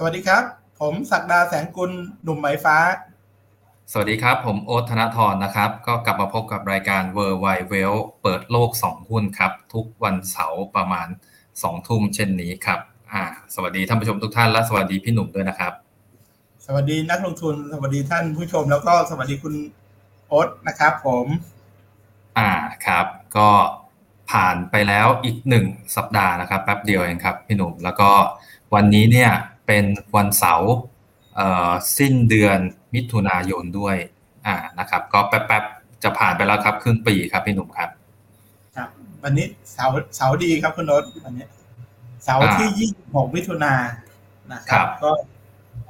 สวัสดีครับ ผมศักดาแสงกุลหนุ่มไหมฟ้า สวัสดีครับ ผมโอ๊ตธนทรนะครับ ก็กลับมาพบกับรายการ w o r l d w i d e w e l l เปิดโลก 2 หุ้นครับ ทุกวันเสาร์ประมาณ 2 ทุ่มเช่นนี้ครับอ่าสวัสดีท่านผู้ชมทุกท่านและสวัสดีพี่หนุ่มด้วยนะครับ สวัสดีนักลงทุนสวัสดีท่านผู้ชมแล้วก็สวัสดีคุณโอ๊ตนะครับ ผม อ่าครับ ก็ผ่านไปแล้วอีกหนึ่งสัปดาห์นะครับแป๊บเดียวเองครับพี่หนุ่มแล้วก็วันนี้เนี่ย เป็นวันเสาร์เอ่อสิ้นเดือนมิถุนายนด้วยอ่านะครับ ก็แป๊บๆจะผ่านไปแล้วครับ ครึ่งปีครับพี่หนุ่มครับครับวันนี้เสาร์เสาร์ดีครับคุณโอ๊ตวันนี้ เสาร์ที่26มิถุนายนนะครับ ก็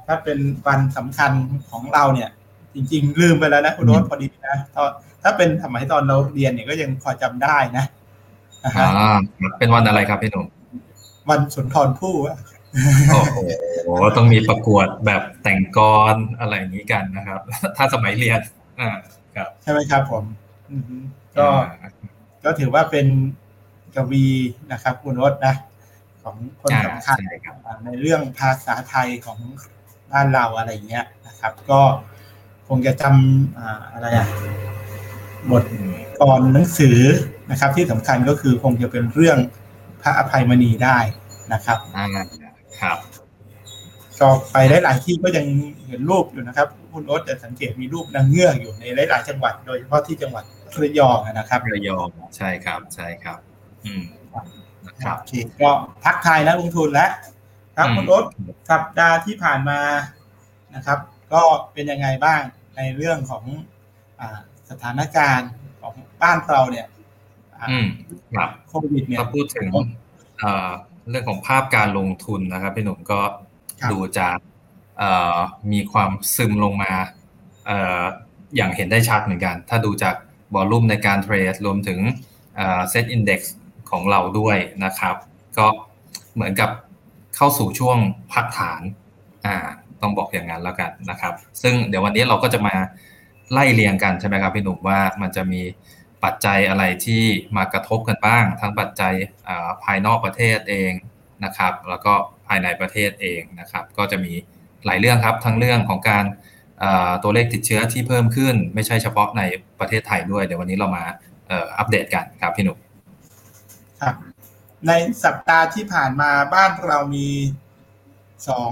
ถ้าเป็นวันสำคัญของเราเนี่ย จริง ๆ ลืมไปแล้วนะคุณโอ๊ตพอดีนะถ้าถ้าเป็นสมัยตอนเราเรียนเนี่ยก็ยังพอจำได้นะนะฮะอ่าเป็นวันอะไรครับพี่หนุ่มวันสุนทรภู่อะ โอ้โหต้องมีประกวดแบบแต่งกรอะไรอย่างนี้กันนะครับ ถ้าสมัยเรียนอ่าครับใช่ไหมครับผมอือฮึก็อ่าก็ถือว่าเป็นกวีนะครับ คุณโอ๊ตนะ ของคนสำคัญใช่ครับในเรื่องภาษาไทยของบ้านเราอะไรเงี้ยนะครับ ก็คงจะจำอ่าอะไรอะบทกรหนังสือนะครับ ที่สำคัญก็คือคงจะเป็นเรื่องพระอภัยมณีได้นะครับอ่า ครับก็ไปได้หลายที่ก็ยังเห็นรูปอยู่นะครับ คุณโอ๊ตจะสังเกตมีรูปนางเงือกอยู่ในหลาย ๆ จังหวัด โดยเฉพาะที่จังหวัดระยองนะครับระยองใช่ครับใช่ครับ อืมนะครับโอเคก็ทักทายนักลงทุนแล้วครับอืมคุณโอ๊ตสัปดาห์ที่ผ่านมานะครับ ก็เป็นยังไงบ้างในเรื่องของอาสถานการณ์ของบ้านเราเนี่ยอ่าอืมครับโควิดเนี่ยถ้าพูดถึง เอ่อเรื่องของภาพการลงทุนนะครับพี่หนุ่มก็ครับดูจะเอ่อมีความซึมลงมาเอ่ออย่างเห็นได้ชัดเหมือนกัน ถ้าดูจากบอลลุ่มในการเทรดรวมถึงเซตอินดี x ของเราด้วยนะครับ ก็เหมือนกับเข้าสู่ช่วงพักฐานอ่าต้องบอกอย่างนั้นแล้วกันนะครับ ซึ่งเดี๋ยววันนี้เราก็จะมาไล่เรียงกันใช่ไหมครับพี่หนุ่มว่ามันจะมี ปัจจัยอะไรที่มากระทบกันบ้าง ทั้งปัจจัยอ่าภายนอกประเทศเองนะครับ แล้วก็ภายในประเทศเองนะครับ ก็จะมีหลายเรื่องครับ ทั้งเรื่องของการอ่าตัวเลขติดเชื้อที่เพิ่มขึ้น ไม่ใช่เฉพาะในประเทศไทยด้วย เดี๋ยววันนี้เรามาเอ่ออัปเดตกันครับพี่หนุ่มครับในสัปดาห์ที่ผ่านมาบ้านเรามีสอง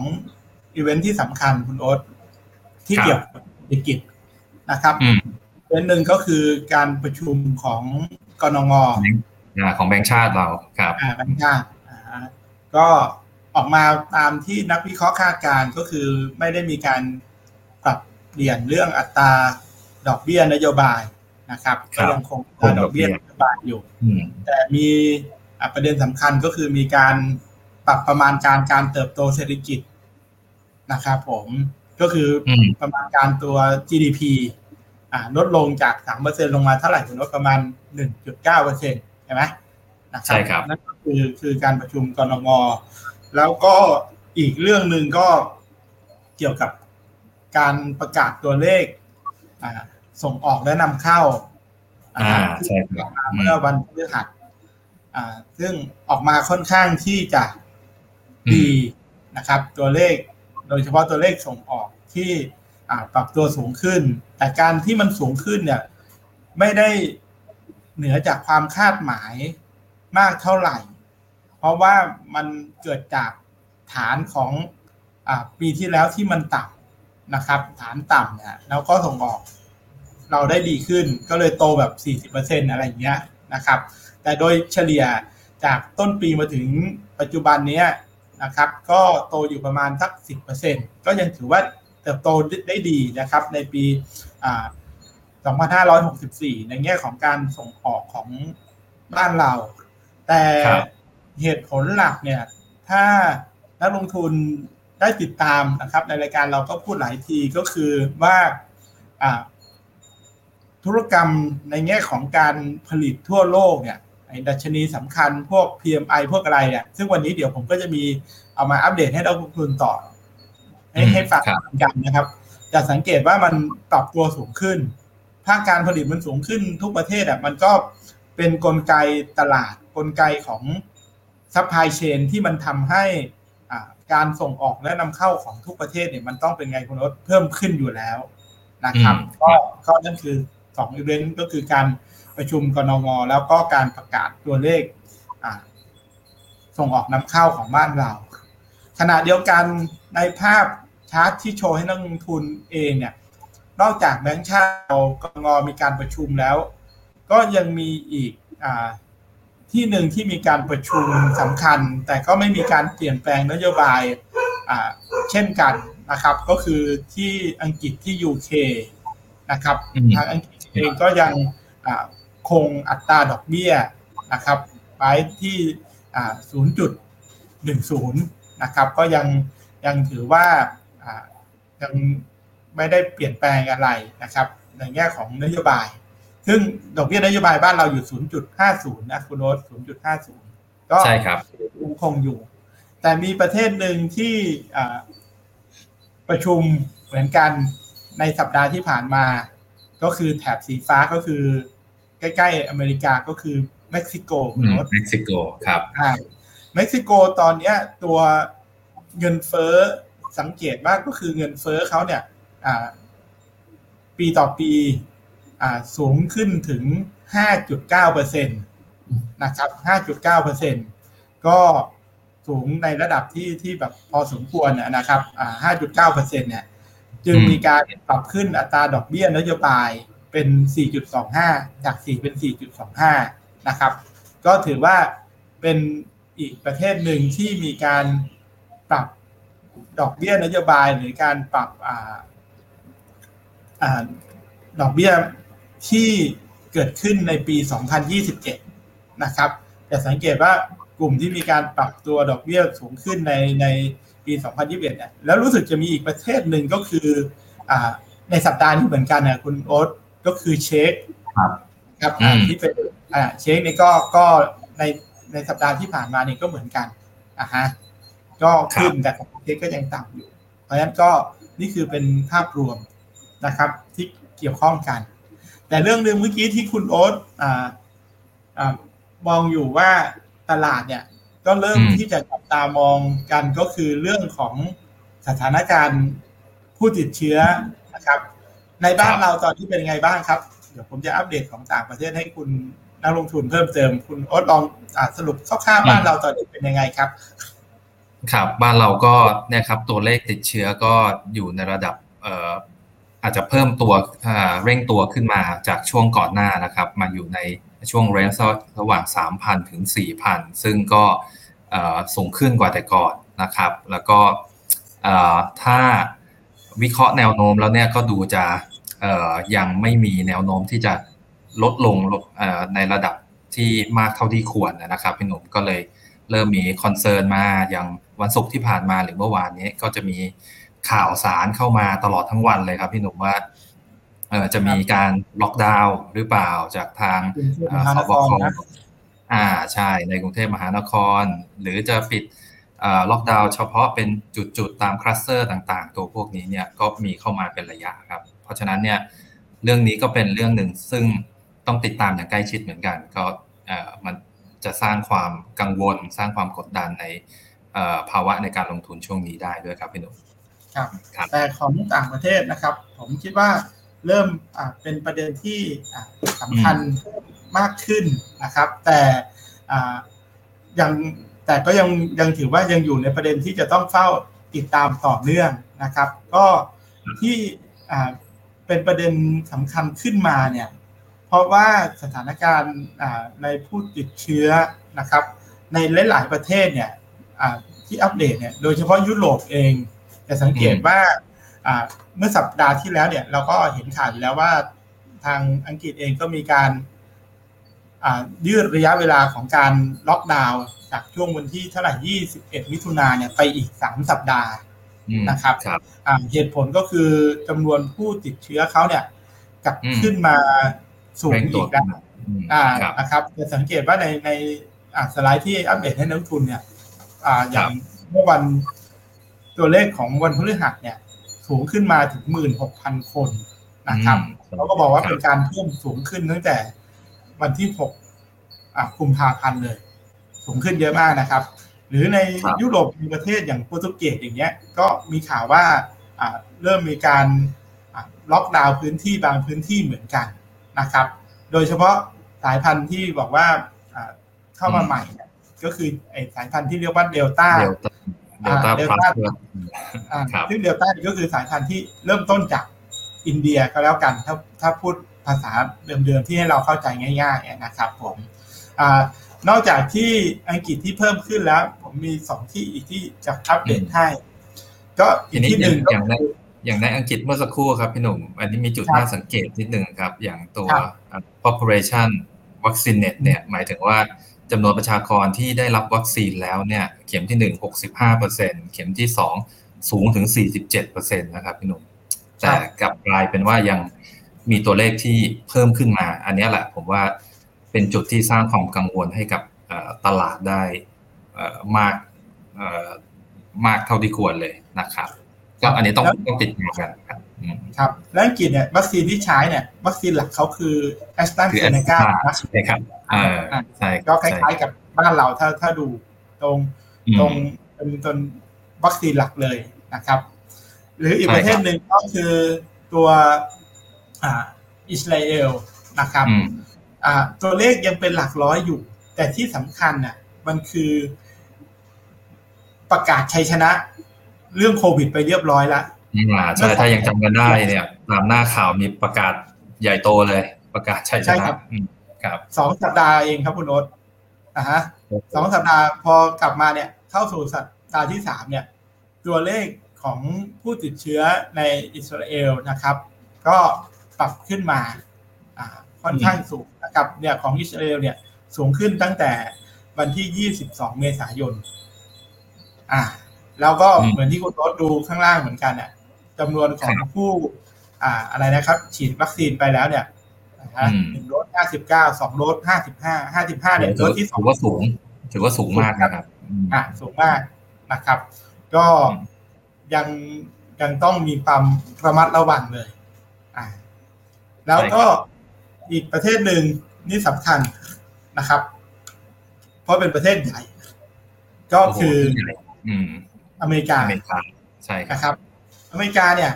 อีเวนท์ที่สำคัญคุณโอ๊ตที่ครับเกี่ยวกับเศรษฐกิจนะครับอืม เป็นหนึ่งก็คือการประชุมของกนงอ่าของแบงก์ชาติเราครับอ่าแบงค์ชาติอ่าก็ออกมาตามที่นักวิเคราะห์คาดการณ์ก็คือไม่ได้มีการปรับเปลี่ยนเรื่องอัตราดอกเบี้ยนโยบายนะครับครัก็บยังคงอัตราดอกเบี้ยนโยบายอยู่อืมแต่มีอะประเด็นสำคัญก็คือมีการปรับประมาณการการเติบโตเศรษฐกิจนะครับผมก็คืออมประมาณการตัว GDP อ่า ลดลงจาก 3%ลงมาเท่าไหร่คุณลดประมาณ 1.9%ใช่ไหมนะใช่ครับนั่นก็คือคือการประชุมกรงแล้วก็อีกเรื่องหนึ่งก็เกี่ยวกับการประกาศตัวเลขอ่าส่งออกและนำเข้าอ่าที่ใช่ครับออกมาเมื่อวันพฤหัสอ่าซึ่งออกมาค่อนข้างที่จะดีนะครับ ตัวเลขโดยเฉพาะตัวเลขส่งออกที่อ่า ปรับตัวสูงขึ้น แต่การที่มันสูงขึ้นเนี่ย ไม่ได้เหนือจากความคาดหมายมากเท่าไหร่ เพราะว่ามันเกิดจากฐานของอาปีที่แล้วที่มันต่ำนะครับ ฐานต่ำเนี่ยแล้วก็ส่งออกเราได้ดีขึ้นก็เลยโตแบบ 40%อะไรอย่างเงี้ยนะครับ แต่โดยเฉลี่ยจากต้นปีมาถึงปัจจุบันเนี้ยนะครับ ก็โตอยู่ประมาณสัก 10%ก็ยังถือว่า เติบโตได้ดีนะครับ ในปีอ่า2564 ในแง่ของการส่งออกของบ้านเรา แต่ครับเหตุผลหลักเนี่ย ถ้านักลงทุนได้ติดตามนะครับ ในรายการเราก็พูดหลายทีก็คือว่าอ่าธุรกรรมในแง่ของการผลิตทั่วโลกเนี่ยไอ้ดัชนีสำคัญพวก PMI พวกอะไรเนี่ยซึ่งวันนี้เดี๋ยวผมก็จะมีเอามาอัปเดตให้นักลงทุนต่อ ให้อืมให้ฟังครับเหมือนกันนะครับจะสังเกตว่ามันปรับตัวสูงขึ้นภาคการผลิตมันสูงขึ้นทุกประเทศอะมันก็เป็นกลไกตลาดกลไกของ supply chain ที่มันทำให้การส่งออกและนำเข้าของทุกประเทศเนี่ยมันต้องเป็นไงคุณโอ๊ตเพิ่มขึ้นอยู่แล้วนะครับก็ก็นั่นคือสองอีเวนต์ก็คือการประชุมกนงแล้วก็การประกาศตัวเลขส่งออกนำเข้าของบ้านเรา ขณะเดียวกันในภาพ ชาร์ตที่โชว์ให้นักลงทุนเองเนี่ย นอกจากแบงก์ชาติกงมีการประชุมแล้ว ก็ยังมีอีกอที่หนึ่งที่มีการประชุมสำคัญ แต่ก็ไม่มีการเปลี่ยนแปลงนโยบายเช่นกันนะครับ ก็คือที่อังกฤษที่ UK นะครับทางอังกฤษเองก็ยังคงอัตราดอกเบี้ยนะครับไว้ที่ 0.10 นะครับ ก็ยังยังถือว่า ยังไม่ได้เปลี่ยนแปลงอะไรนะครับในแง่ของนโยบาย ซึ่งดอกเบี้ยนโยบายบ้านเราอยู่ 0.50 นะคุณโน้ต0.50 ก็ใช่ครับคงอยู่ แต่มีประเทศหนึ่งที่ประชุมเหมือนกันในสัปดาห์ที่ผ่านมา ก็คือแถบสีฟ้าก็คือใกล้ๆอเมริกาก็คือเม็กซิโกเม็กซิโกครับเม็กซิโกตอนนี้ตัวเงินเฟ้อ สังเกตมากก็คือเงินเฟ้อเขาเนี่ยปีต่อปีสูงขึ้นถึง 5.9เปอร์เซ็นต์นะครับ 5.9เปอร์เซ็นต์ก็สูงในระดับที่ที่แบบพอสมควรนะครับ 5.9เปอร์เซ็นเนี่ย จึงมีการปรับขึ้นอัตราดอกเบี้ยนโยบายเป็น 4.25 จาก 4 เป็น 4.25 นะครับ ก็ถือว่าเป็นอีกประเทศหนึ่งที่มีการปรับ ดอกเบี้ยนโยบายหรือการปรับอดอกเบี้ยที่เกิดขึ้นในปี 2027 นะครับจะสังเกตว่ากลุ่มที่มีการปรับตัวดอกเบี้ยสูงขึ้นในในปี 2021 เนี่ย แล้วรู้สึกจะมีอีกประเทศหนึ่งก็คืออในสัปดาห์นี้เหมือนกันนะคุณโอ๊ตก็คือเช็คครับที่เป็นอ่าเช็คนี่ก็ก็ในในสัปดาห์ที่ผ่านมานี่ก็เหมือนกันอะฮะ ก็ขึ้นแต่ของเช็คก็ยังต่ำอยู่ เพราะฉะนั้นก็นี่คือเป็นภาพรวมนะครับที่เกี่ยวข้องกัน แต่เรื่องหนึ่งเมื่อกี้ที่คุณโอ๊ตอ่าอ่ามองอยู่ว่าตลาดเนี่ยก็เริ่มที่จะจับตามองกันก็คือเรื่องของสถานการณ์ผู้ติดเชื้อนะครับ ในบ้านเราตอนที่เป็นไงบ้างครับ เดี๋ยวผมจะอัปเดตของต่างประเทศให้คุณนักลงทุนเพิ่มเติม คุณโอ๊ตลองอสรุปคร่าวๆบ้านเราตอนนี้เป็นยังไงครับ ครับบ้านเราก็เนี่ยครับตัวเลขติดเชื้อก็อยู่ในระดับเอ่ออาจจะเพิ่มตัวเร่งตัวขึ้นมาจากช่วงก่อนหน้านะครับ มาอยู่ในช่วง range ระหว่าง 3,000 ถึง 4,000 ซึ่งก็สูงขึ้นกว่าแต่ก่อนนะครับ แล้วก็ถ้าวิเคราะห์แนวโน้มแล้วเนี่ยก็ดูจะยังไม่มีแนวโน้มที่จะลดลงในระดับที่มากเท่าที่ควรนะครับพี่หนุ่มก็เลยเริ่มมี concern มาอย่าง วันศุกร์ที่ผ่านมาหรือเมื่อวานนี้ก็จะมีข่าวสารเข้ามาตลอดทั้งวันเลยครับ พี่หนุ่มว่าเออจะมีการล็อกดาวน์หรือเปล่าจากทางสบคอ่าใช่ในกรุงเทพมหานคร หรือจะปิดล็อกดาวน์เฉพาะเป็นจุดๆ ตามคลัสเตอร์ต่างๆ ตัวพวกนี้เนี่ยก็มีเข้ามาเป็นระยะครับ เพราะฉะนั้นเนี่ยเรื่องนี้ก็เป็นเรื่องหนึ่งซึ่งต้องติดตามอย่างใกล้ชิดเหมือนกัน ก็มันจะสร้างความกังวล สร้างความกดดันใน ภาวะในการลงทุนช่วงนี้ได้ด้วยครับพี่หนุ่มครับแต่ของต่างประเทศนะครับ ผมคิดว่าเริ่มเป็นประเด็นที่สำคัญมากขึ้นนะครับ แต่ยังแต่ก็ยังยังถือว่ายังอยู่ในประเด็นที่จะต้องเฝ้าติดตามต่อเนื่องนะครับ ก็ที่เป็นประเด็นสำคัญขึ้นมาเนี่ยเพราะว่าสถานการณ์ในผู้ติดเชื้อนะครับ ในหลาย ๆ ประเทศเนี่ย ที่อัปเดตเนี่ยโดยเฉพาะยุโรปเองจะสังเกตว่าเมื่อสัปดาห์ที่แล้วเนี่ยเราก็เห็นข่าวอยู่แล้วว่าทางอังกฤษเองก็มีการยืดระยะเวลาของการล็อกดาวน์จากช่วงวันที่เท่าไหร่ 21 มิถุนาเนี่ยไปอีก 3 สัปดาห์นะครับเหตุผลก็คือจำนวนผู้ติดเชื้อเขาเนี่ยกลับขึ้นมาสูงอีกแล้วนะครับจะสังเกตว่าในในสไลด์ที่อัปเดตให้นักทุนเนี่ย อย่างเมื่อวันตัวเลขของวันพฤหัสเนี่ยสูงขึ้นมาถึงหมื่นหกพันคนนะครับเขาก็บอกว่าเป็นการเพิ่มสูงขึ้นตั้งแต่วันที่หกกุมภาพันธ์เลย สูงขึ้นเยอะมากนะครับ หรือในยุโรปมีประเทศอย่างโปรตุเกสอย่างเงี้ย ก็มีข่าวว่าเริ่มมีการล็อกดาวน์พื้นที่บางพื้นที่เหมือนกันนะครับ โดยเฉพาะสายพันธุ์ที่บอกว่าเข้ามาใหม่ ก็คือไอสายพันธุ์ที่เรียกว่าเดลต้าเดลต้าเดลต้าซึ่งเดลต้าก็คือสายพันธุ์ที่เริ่มต้นจากอินเดียก็แล้วกันถ้าถ้าพูดภาษาเดิมๆที่ให้เราเข้าใจง่ายๆนะครับผมอนอกจากที่อังกฤษที่เพิ่มขึ้นแล้ว ผมมีสองที่อีกที่จะอัปเดตให้ ก็อีกที่หนึ่งอย่างในอย่างในอังกฤษเมื่อสักครู่ครับพี่หนุ่ม อันนี้มีจุดน่าสังเกตนิดหนึ่งครับ อย่างตัว population vaccinate เนี่ย หมายถึงว่า จำนวนประชากรที่ได้รับวัคซีนแล้วเนี่ย เข็มที่หนึ่งหกสิบห้าเปอร์เซ็นเข็มที่สองสูงถึงสี่สิบเจ็ดเปอร์เซ็นตนะครับพี่หนุ่มแต่กลับกลายเป็นว่ายังมีตัวเลขที่เพิ่มขึ้นมา อันนี้แหละผมว่าเป็นจุดที่สร้างความกังวลให้กับตลาดได้มากมากเท่าที่ควรเลยนะครับ ก็อันนี้ต้องต้องติดตามกันครับ ครับแล้วอังกฤษเนี่ยวัคซีนที่ใช้เนี่ยวัคซีนหลักเขาคือแอสตราเซเนกาใช่ครับใช่ก็คล้ายๆกับบ้านเราถ้าถ้าดูตรงตรงเป็นตนวัคซีนหลักเลยนะครับ หรืออีกประเทศหนึ่งก็คือตัวอ่าอิสราเอลนะครับอ่าตัวเลขยังเป็นหลักร้อยอยู่ แต่ที่สำคัญน่ะมันคือประกาศชัยชนะเรื่องโควิดไปเรียบร้อยแล้ว ใช่ถ้ายังจำกันได้เนี่ย ตามหน้าข่าวมีประกาศใหญ่โตเลย ประกาศชัยชนะครับสองสัปดาห์เองครับคุณโอ๊ตอะฮะสองสัปดาห์พอกลับมาเนี่ยเข้าสู่สัปดาห์ที่สามเนี่ย ตัวเลขของผู้ติดเชื้อในอิสราเอลนะครับ ก็ปรับขึ้นมาอ่าค่อนข้างสูงนะครับเนี่ยของอิสราเอลเนี่ยสูงขึ้นตั้งแต่วันที่ 22 เมษายน อ่า แล้วก็เหมือนที่คุณรถดูข้างล่างเหมือนกันเนี่ย จำนวนของผู้อ่าอะไรนะครับ ฉีดวัคซีนไปแล้วเนี่ยหนึ่งโดสห้าสิบเก้าสองโดสห้าสิบห้าห้าสิบห้าเนี่ยโดสที่สองถือว่าสูง ถือว่าสูงมากนะครับอ่าสูงมากนะครับ ก็ยังยังต้องมีความระมัดระวังเลย อ่า แล้วก็อีกประเทศหนึ่งนี่สำคัญนะครับ เพราะเป็นประเทศใหญ่ ก็คืออเมริกาอเมริกาใช่นะครับ อเมริกาเนี่ย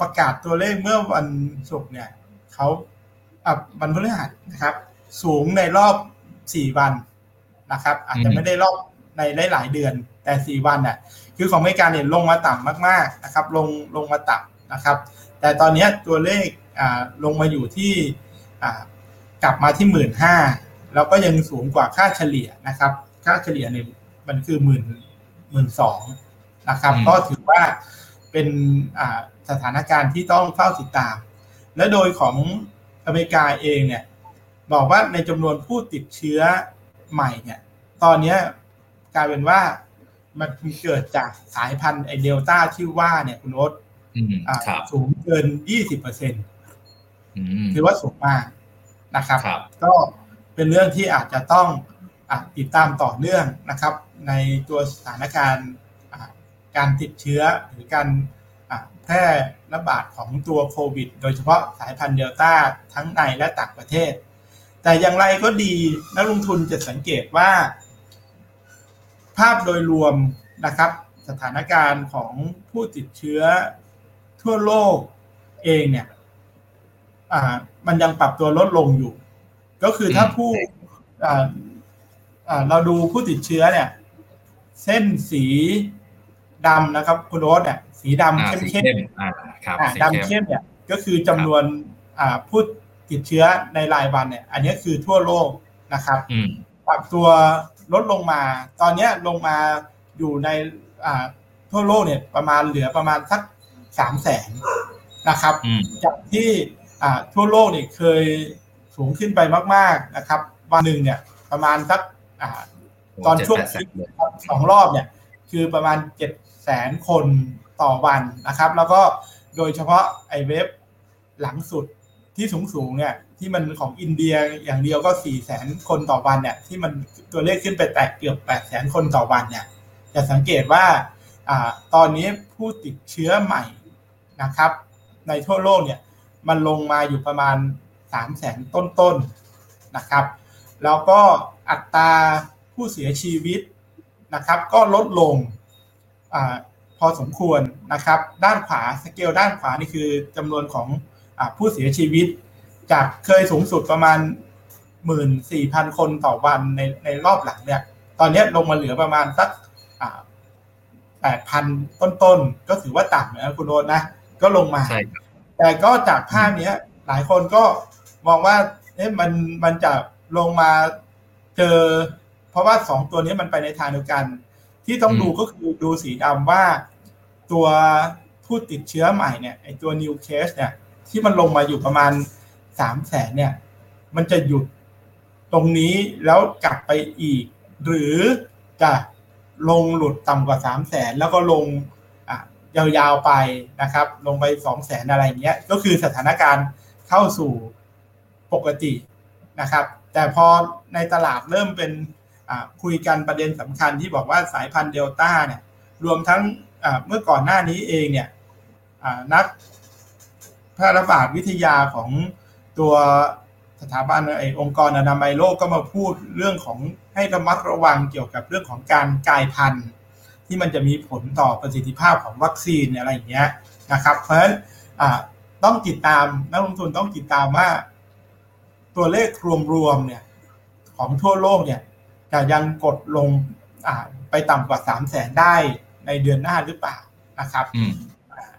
ประกาศตัวเลขเมื่อวันศุกร์เนี่ยเขาอะวันพฤหัสนะครับ สูงในรอบสี่วันนะครับ อาจจะไม่ได้รอบในหลายๆเดือนแต่สี่วันเนี่ยคือของอเมริกาเนี่ยลงมาต่ำมากๆนะครับ ลงลงมาต่ำนะครับ แต่ตอนนี้ตัวเลขอ่าลงมาอยู่ที่อ่ากลับมาที่หมื่นห้าแล้วก็ยังสูงกว่าค่าเฉลี่ยนะครับ ค่าเฉลี่ยเนี่ยมันคือหมื่นหมื่นสองนะครับ ก็ถือว่า เป็นสถานการณ์ที่ต้องเฝ้าติดตาม และโดยของอเมริกาเองเนี่ยบอกว่าในจำนวนผู้ติดเชื้อใหม่เนี่ยตอนนี้กลายเป็นว่ามันเกิดจากสายพันธุ์ไอเดลต้าที่ว่าเนี่ยคุณโอ๊ตสูงเกินยี่สิบเปอร์เซ็นต์ถือว่าสูงมากนะครับก็เป็นเรื่องที่อาจจะต้องอติดตามต่อเนื่องนะครับ ในตัวสถานการณ์ การติดเชื้อหรือการแพร่ระบาดของตัวโควิด โดยเฉพาะสายพันธุ์เดลต้าทั้งในและต่างประเทศ แต่อย่างไรก็ดีนักลงทุนจะสังเกตว่า ภาพโดยรวมนะครับ สถานการณ์ของผู้ติดเชื้อทั่วโลกเองเนี่ยมันยังปรับตัวลดลงอยู่ ก็คือถ้าผู้เราดูผู้ติดเชื้อเนี่ย เส้นสี ดำนะครับ คุณโรสเนี่ยสีดำเข้มเข้มดำเข้มเนี่ยก็คือจำนวนผู้ติดเชื้อในรายวันเนี่ย อันนี้คือทั่วโลกนะครับปรับตัวลดลงมา ตอนนี้ลงมาอยู่ในทั่วโลกเนี่ยประมาณเหลือประมาณสักสามแสนนะครับจากที่ทั่วโลกเนี่ยเคยสูงขึ้นไปมาก ๆนะครับ วันหนึ่งเนี่ยประมาณสักตอนช่วงสองรอบเนี่ย คือประมาณเจ็ด แสนคนต่อวันนะครับ แล้วก็โดยเฉพาะไอเว็บหลังสุดที่สูงสูงเนี่ยที่มันของอินเดียอย่างเดียวก็สี่แสนคนต่อวันเนี่ยที่มันตัวเลขขึ้นไปแตะเกือบแปดแสนคนต่อวันเนี่ยจะสังเกตว่าอ่าตอนนี้ผู้ติดเชื้อใหม่นะครับ ในทั่วโลกเนี่ยมันลงมาอยู่ประมาณสามแสนต้นๆนะครับ แล้วก็อัตราผู้เสียชีวิตนะครับ ก็ลดลง อพอสมควรนะครับ ด้านขวาสเกลด้านขวานี่คือจำนวนของอผู้เสียชีวิต จากเคยสูงสุดประมาณหมื่นสี่พันคนต่อวันในในรอบหลังเนี่ย ตอนนี้ลงมาเหลือประมาณสักแปดพันต้นๆ ก็ถือว่าต่ำนะคุณโรนนะ ก็ลงมา แต่ก็จากภาพนี้หลายคนก็มองว่าเอ๊ะมันมันจะลงมาเจอ เพราะว่าสองตัวนี้มันไปในทางเดียวกัน ที่ต้องดูก็คือดูสีดำว่าตัวผู้ติดเชื้อใหม่เนี่ยไอตัว new case เนี่ย ที่มันลงมาอยู่ประมาณสามแสนเนี่ย มันจะหยุดตรงนี้แล้วกลับไปอีก หรือจะลงหลุดต่ำกว่าสามแสนแล้วก็ลงอะยาวๆไปนะครับ ลงไปสองแสนอะไรเงี้ย ก็คือสถานการณ์เข้าสู่ปกตินะครับ แต่พอในตลาดเริ่มเป็น คุยกันประเด็นสำคัญที่บอกว่าสายพันธุ์เดลต้าเนี่ยรวมทั้งเมื่อก่อนหน้านี้เองเนี่ยนักแพร่ระบาดวิทยาของตัวสถาบันไอองค์กรอนามัยโลกก็มาพูดเรื่องของให้ระมัดระวังเกี่ยวกับเรื่องของการกลายพันธุ์ ที่มันจะมีผลต่อประสิทธิภาพของวัคซีนอะไรอย่างเงี้ยนะครับเพราะฉะนั้นต้องติดตามนักลงทุนต้องติดตามว่า ตัวเลขรวมๆเนี่ยของทั่วโลกเนี่ย จะยังกดลงไปต่ำกว่าสามแสนได้ในเดือนหน้าหรือเปล่านะครับ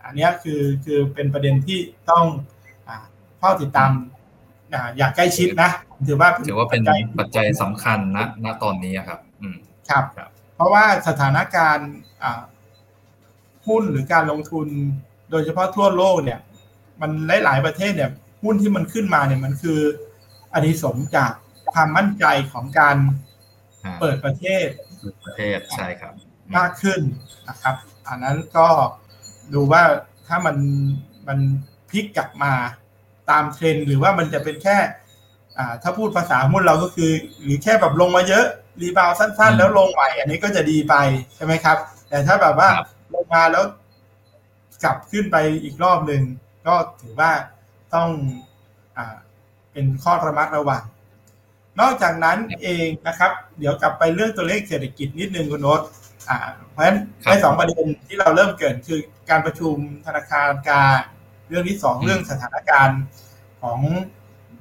อันนี้คือคือเป็นประเด็นที่ต้องเฝ้าติดตามอย่างใกล้ชิดนะถือว่าถือว่าเป็นปัจจัยสำคัญนะณตอนนี้ครับอืมครับ เพราะว่าสถานการณ์หุ้นหรือการลงทุนโดยเฉพาะทั่วโลกเนี่ย มันหลาย ๆ ประเทศเนี่ย หุ้นที่มันขึ้นมาเนี่ยมันคืออันนี้สมจากความมั่นใจของการ เปิดประเทศประเทศใช่ครับ มากขึ้นนะครับ อันนั้นก็ดูว่าถ้ามันมันพลิกกลับมาตามเทรนหรือว่ามันจะเป็นแค่อ่าถ้าพูดภาษาหุ้นเราก็คือ หรือแค่แบบลงมาเยอะ รีบาวสั้นๆ แล้วลงใหม่ อันนี้ก็จะดีไปใช่ไหมครับ แต่ถ้าแบบว่าลงมาแล้วกลับขึ้นไปอีกรอบหนึ่งก็ถือว่าต้องอ่าเป็นข้อระมัดระวัง นอกจากนั้นเองนะครับ เดี๋ยวกลับไปเรื่องตัวเลขเศรษฐกิจนิดนึงคุณโนตอ่าเพราะฉะนั้นในสองประเด็นที่เราเริ่มเกิดคือการประชุมธนาคารกลางเรื่องที่สองเรื่องสถานการณ์ของ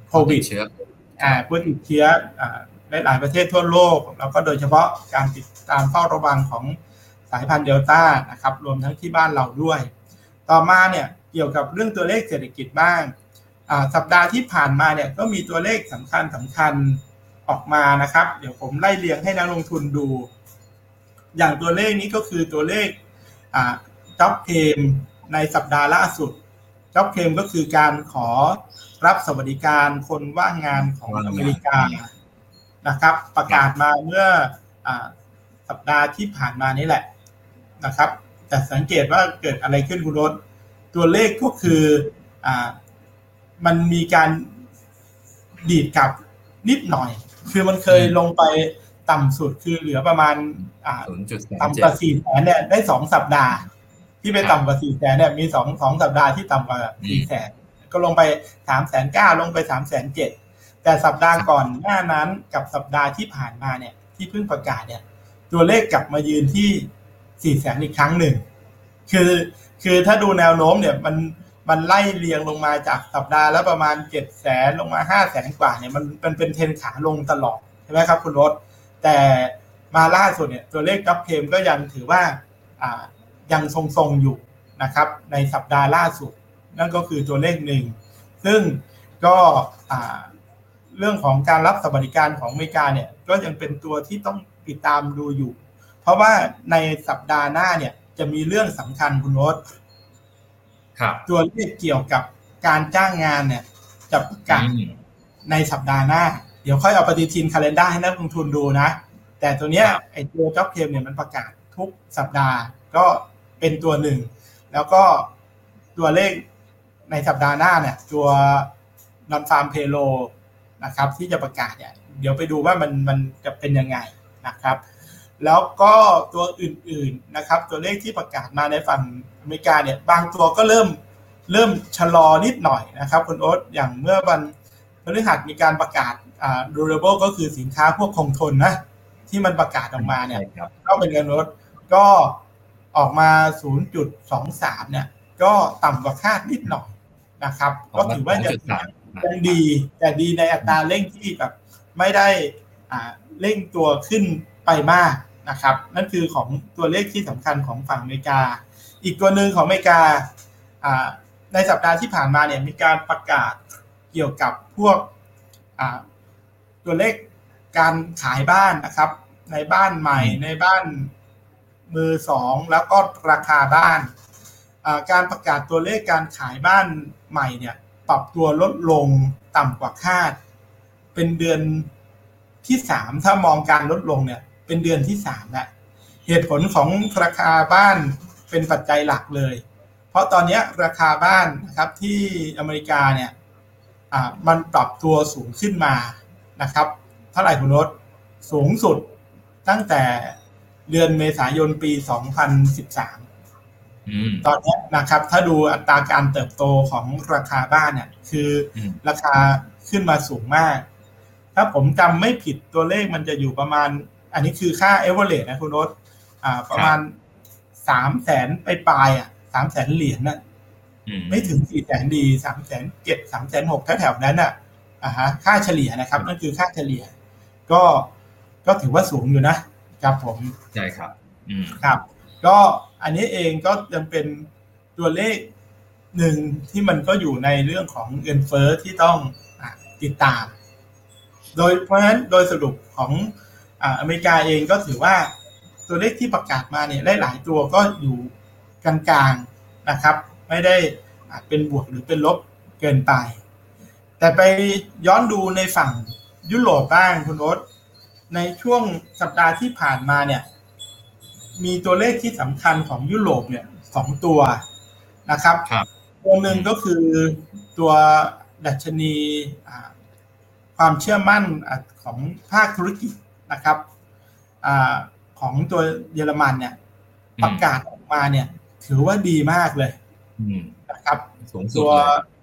โควิดเชื้ออ่าผู้ติดเชื้ออ่าหลายประเทศทั่วโลก แล้วก็โดยเฉพาะการติดตามเฝ้าระวังของสายพันธุ์เดลต้านะครับ รวมทั้งที่บ้านเราด้วย ต่อมาเนี่ยเกี่ยวกับเรื่องตัวเลขเศรษฐกิจบ้าง สัปดาห์ที่ผ่านมาเนี่ยก็มีตัวเลขสำคัญสำคัญออกมานะครับ เดี๋ยวผมไล่เรียงให้นักลงทุนดู อย่างตัวเลขนี้ก็คือตัวเลขจ็อบเคมในสัปดาห์ล่าสุดจ็อบเคมก็คือการขอรับสวัสดิการคนว่างงานของอเมริกานะครับ ประกาศมาเมื่ออสัปดาห์ที่ผ่านมานี้แหละนะครับ แต่สังเกตว่าเกิดอะไรขึ้นคุณรถตัวเลขก็คืออ มันมีการดีดกลับนิดหน่อย คือมันเคยลงไปต่ำสุดคือเหลือประมาณต่ำกว่าสี่แสนเนี่ยได้สองสัปดาห์ ที่ไปต่ำกว่าสี่แสนเนี่ยมีสองสองสัปดาห์ที่ต่ำกว่าสี่แสนก็ลงไปสามแสนเก้าลงไปสามแสนเจ็ดแต่สัปดาห์ก่อนหน้านั้นกับสัปดาห์ที่ผ่านมาเนี่ย ที่เพิ่งประกาศเนี่ย ตัวเลขกลับมายืนที่สี่แสนอีกครั้งหนึ่ง คือคือถ้าดูแนวโน้มเนี่ยมัน มันไล่เรียงลงมาจากสัปดาห์แล้วประมาณเจ็ดแสนลงมาห้าแสนกว่าเนี่ยมันมันเป็นเทรนขาลงตลอดใช่ไหมครับ คุณรถแต่มาล่าสุดเนี่ยตัวเลขกับเพมก็ยังถือว่าอ่ายังทรงๆอยู่นะครับ ในสัปดาห์ล่าสุด นั่นก็คือตัวเลขหนึ่งซึ่งก็เรื่องของการรับสวัสดิการของอเมริกาเนี่ยก็ยังเป็นตัวที่ต้องติดตามดูอยู่ เพราะว่าในสัปดาห์หน้าเนี่ยจะมีเรื่องสำคัญคุณโน ตตัวเลขเกี่ยวกับการจ้างงานเนี่ยจะประกาศในสัปดาห์หน้า เดี๋ยวค่อยเอาปฏิทินคาล endar ให้นักลงทุนดูนะ แต่ตัวเนี้ยไอ้ตัวจ็อบเคมเนี่ยมันประกาศทุกสัปดาห์ก็เป็นตัวหนึ่ง แล้วก็ตัวเลขในสัปดาห์หน้าเนี่ย ตัวนอนฟาร์มเพโลนะครับ ที่จะประกาศเนี่ยเดี๋ยวไปดูว่ามันมันจะเป็นยังไงนะครับ แล้วก็ตัวอื่นๆนะครับ ตัวเลขที่ประกาศมาในฝั่งอเมริกาเนี่ยบางตัวก็เริ่มเริ่มชะลอนิดหน่อยนะครับคุณโอ๊ตอย่างเมื่อวันพฤหัสมีการประกาศอ่า durable ก็คือสินค้าพวกคงทนนะ ที่มันประกาศออกมาเนี่ยใช่ครับก็เป็นเงินลดก็ออกมา 0.23 เนี่ย ก็ต่ำกว่าคาดนิดหน่อยนะครับ ก็ถือว่ายัง2.3ยังดี แต่ดีในอัตราเร่งที่แบบไม่ได้อ่าเร่งตัวขึ้นไปมาก นะครับ นั่นคือของตัวเลขที่สำคัญของฝั่งอเมริกา อีกตัวหนึ่งของอเมริกาอ่าในสัปดาห์ที่ผ่านมาเนี่ยมีการประกาศเกี่ยวกับพวกอ่าตัวเลขการขายบ้านนะครับ ในบ้านใหม่ในบ้านมือสองแล้วก็ราคาบ้านอ่าการประกาศตัวเลขการขายบ้านใหม่เนี่ยปรับตัวลดลงต่ำกว่าคาด เป็นเดือนที่สามถ้ามองการลดลงเนี่ย เป็นเดือนที่สามแล้วเหตุผลของราคาบ้านเป็นปัจจัยหลักเลย เพราะตอนนี้ราคาบ้านนะครับที่อเมริกาเนี่ยอ่ามันปรับตัวสูงขึ้นมานะครับเท่าไหร่คุณรถสูงสุดตั้งแต่เดือนเมษายนปี 2013อืมตอนนี้นะครับ ถ้าดูอัตราการเติบโตของราคาบ้านเนี่ย คืออมราคาขึ้นมาสูงมาก ถ้าผมจำไม่ผิดตัวเลขมันจะอยู่ประมาณ อันนี้คือค่าเอเวอเรสนะคุณรถอ่าประมาณสามแสนไปปลายๆอะสามแสนเหรียญน่ะอืมไม่ถึงสี่แสนดีสามแสนเจ็ดสามแสนหกแถวๆนั้นอะอ่าฮะค่าเฉลี่ยนะครับ นั่นคือค่าเฉลี่ย ก็ก็ถือว่าสูงอยู่นะครับผมใช่ครับอืมครับ ก็อันนี้เองก็ยังเป็นตัวเลขหนึ่งที่มันก็อยู่ในเรื่องของเงินเฟ้อที่ต้องอะติดตาม โดยเพราะฉะนั้นโดยสรุปของ อ่าอเมริกาเองก็ถือว่าตัวเลขที่ประกาศมาเนี่ยหลายๆตัวก็อยู่กลางๆนะครับ ไม่ได้อะเป็นบวกหรือเป็นลบเกินไป แต่ไปย้อนดูในฝั่งยุโรปบ้างคุณรสในช่วงสัปดาห์ที่ผ่านมาเนี่ย มีตัวเลขที่สำคัญของยุโรปเนี่ยสองตัวนะครับครับตัวหนึ่งก็คือตัวดัชนีอ่าความเชื่อมั่นอะของภาคธุรกิจ นะครับอาของตัวเยอรมันเนี่ยอืมประกาศออกมาเนี่ย ถือว่าดีมากเลยอืมนะครับสูงสุดตัว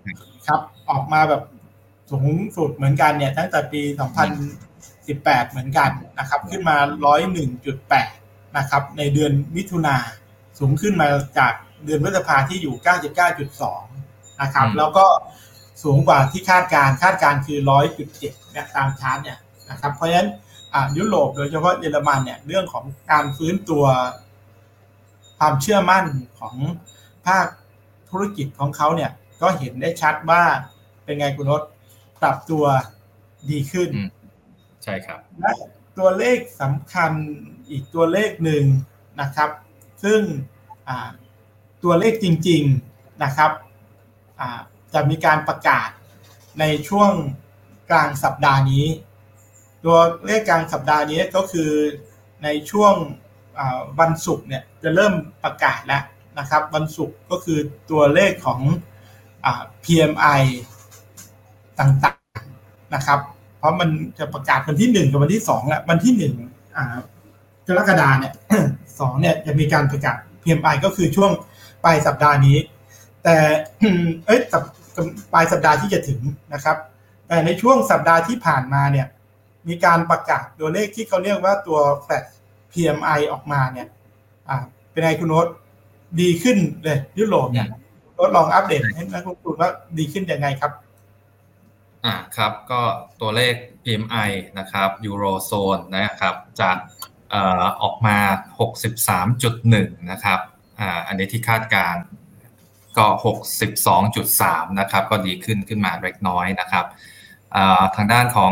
เลยครับออกมาแบบสูงสุดเหมือนกันเนี่ย ตั้งแต่ปี 2018 เหมือนกันนะครับ ขึ้นมา 101.8 นะครับ ในเดือนมิถุนาสูงขึ้นมาจากเดือนพฤษภาที่อยู่ 99.2 นะครับ แล้วก็สูงกว่าที่คาดการณ์คาดการณ์คือ 100.7เนี่ยตามชาร์ตเนี่ยนะครับ เพราะฉะนั้นอ่า ยุโรปโดยเฉพาะเยอรมันเนี่ยเรื่องของการฟื้นตัวความเชื่อมั่นของภาคธุรกิจของเขาเนี่ยก็เห็นได้ชัดว่าเป็นไงคุณนศปรับตัวดีขึ้นอืมใช่ครับและตัวเลขสำคัญอีกตัวเลขหนึ่งนะครับ ซึ่งอ่าตัวเลขจริง ๆนะครับอ่าจะมีการประกาศในช่วงกลางสัปดาห์นี้ ตัวเลขกลางสัปดาห์นี้ก็คือในช่วงวันศุกร์เนี่ยจะเริ่มประกาศแล้วนะครับวันศุกร์ก็คือตัวเลขของอ PMI ต่างๆนะครับ เพราะมันจะประกาศวันที่หนึ่งกับวันที่สองแหละวันที่หนึ่งกรกฎาเนี่ยสองเนี่ยจะมีการประกาศ PMI ก็คือช่วงปลายสัปดาห์นี้ แต่เอ้ยปลายสัปดาห์ที่จะถึงนะครับ แต่ในช่วงสัปดาห์ที่ผ่านมาเนี่ย มีการประกาศตัวเลขที่เขาเรียกว่าตัว flash PMI ออกมาเนี่ยอ่าเป็นไงคุณโน้ตดีขึ้นเลยยุโรปเนี่ยโน้ตลองอัปเดตให้นักลงทุนว่าดีขึ้นยังไงครับ อ่าครับก็ตัวเลข PMI นะครับยูโรโซนนะครับจะเอ่อออกมา 63.1 นะครับอ่าอันนี้ที่คาดการก็ 62.3 นะครับ ก็ดีขึ้นขึ้นมาเล็กน้อยนะครับอ่าทางด้านของ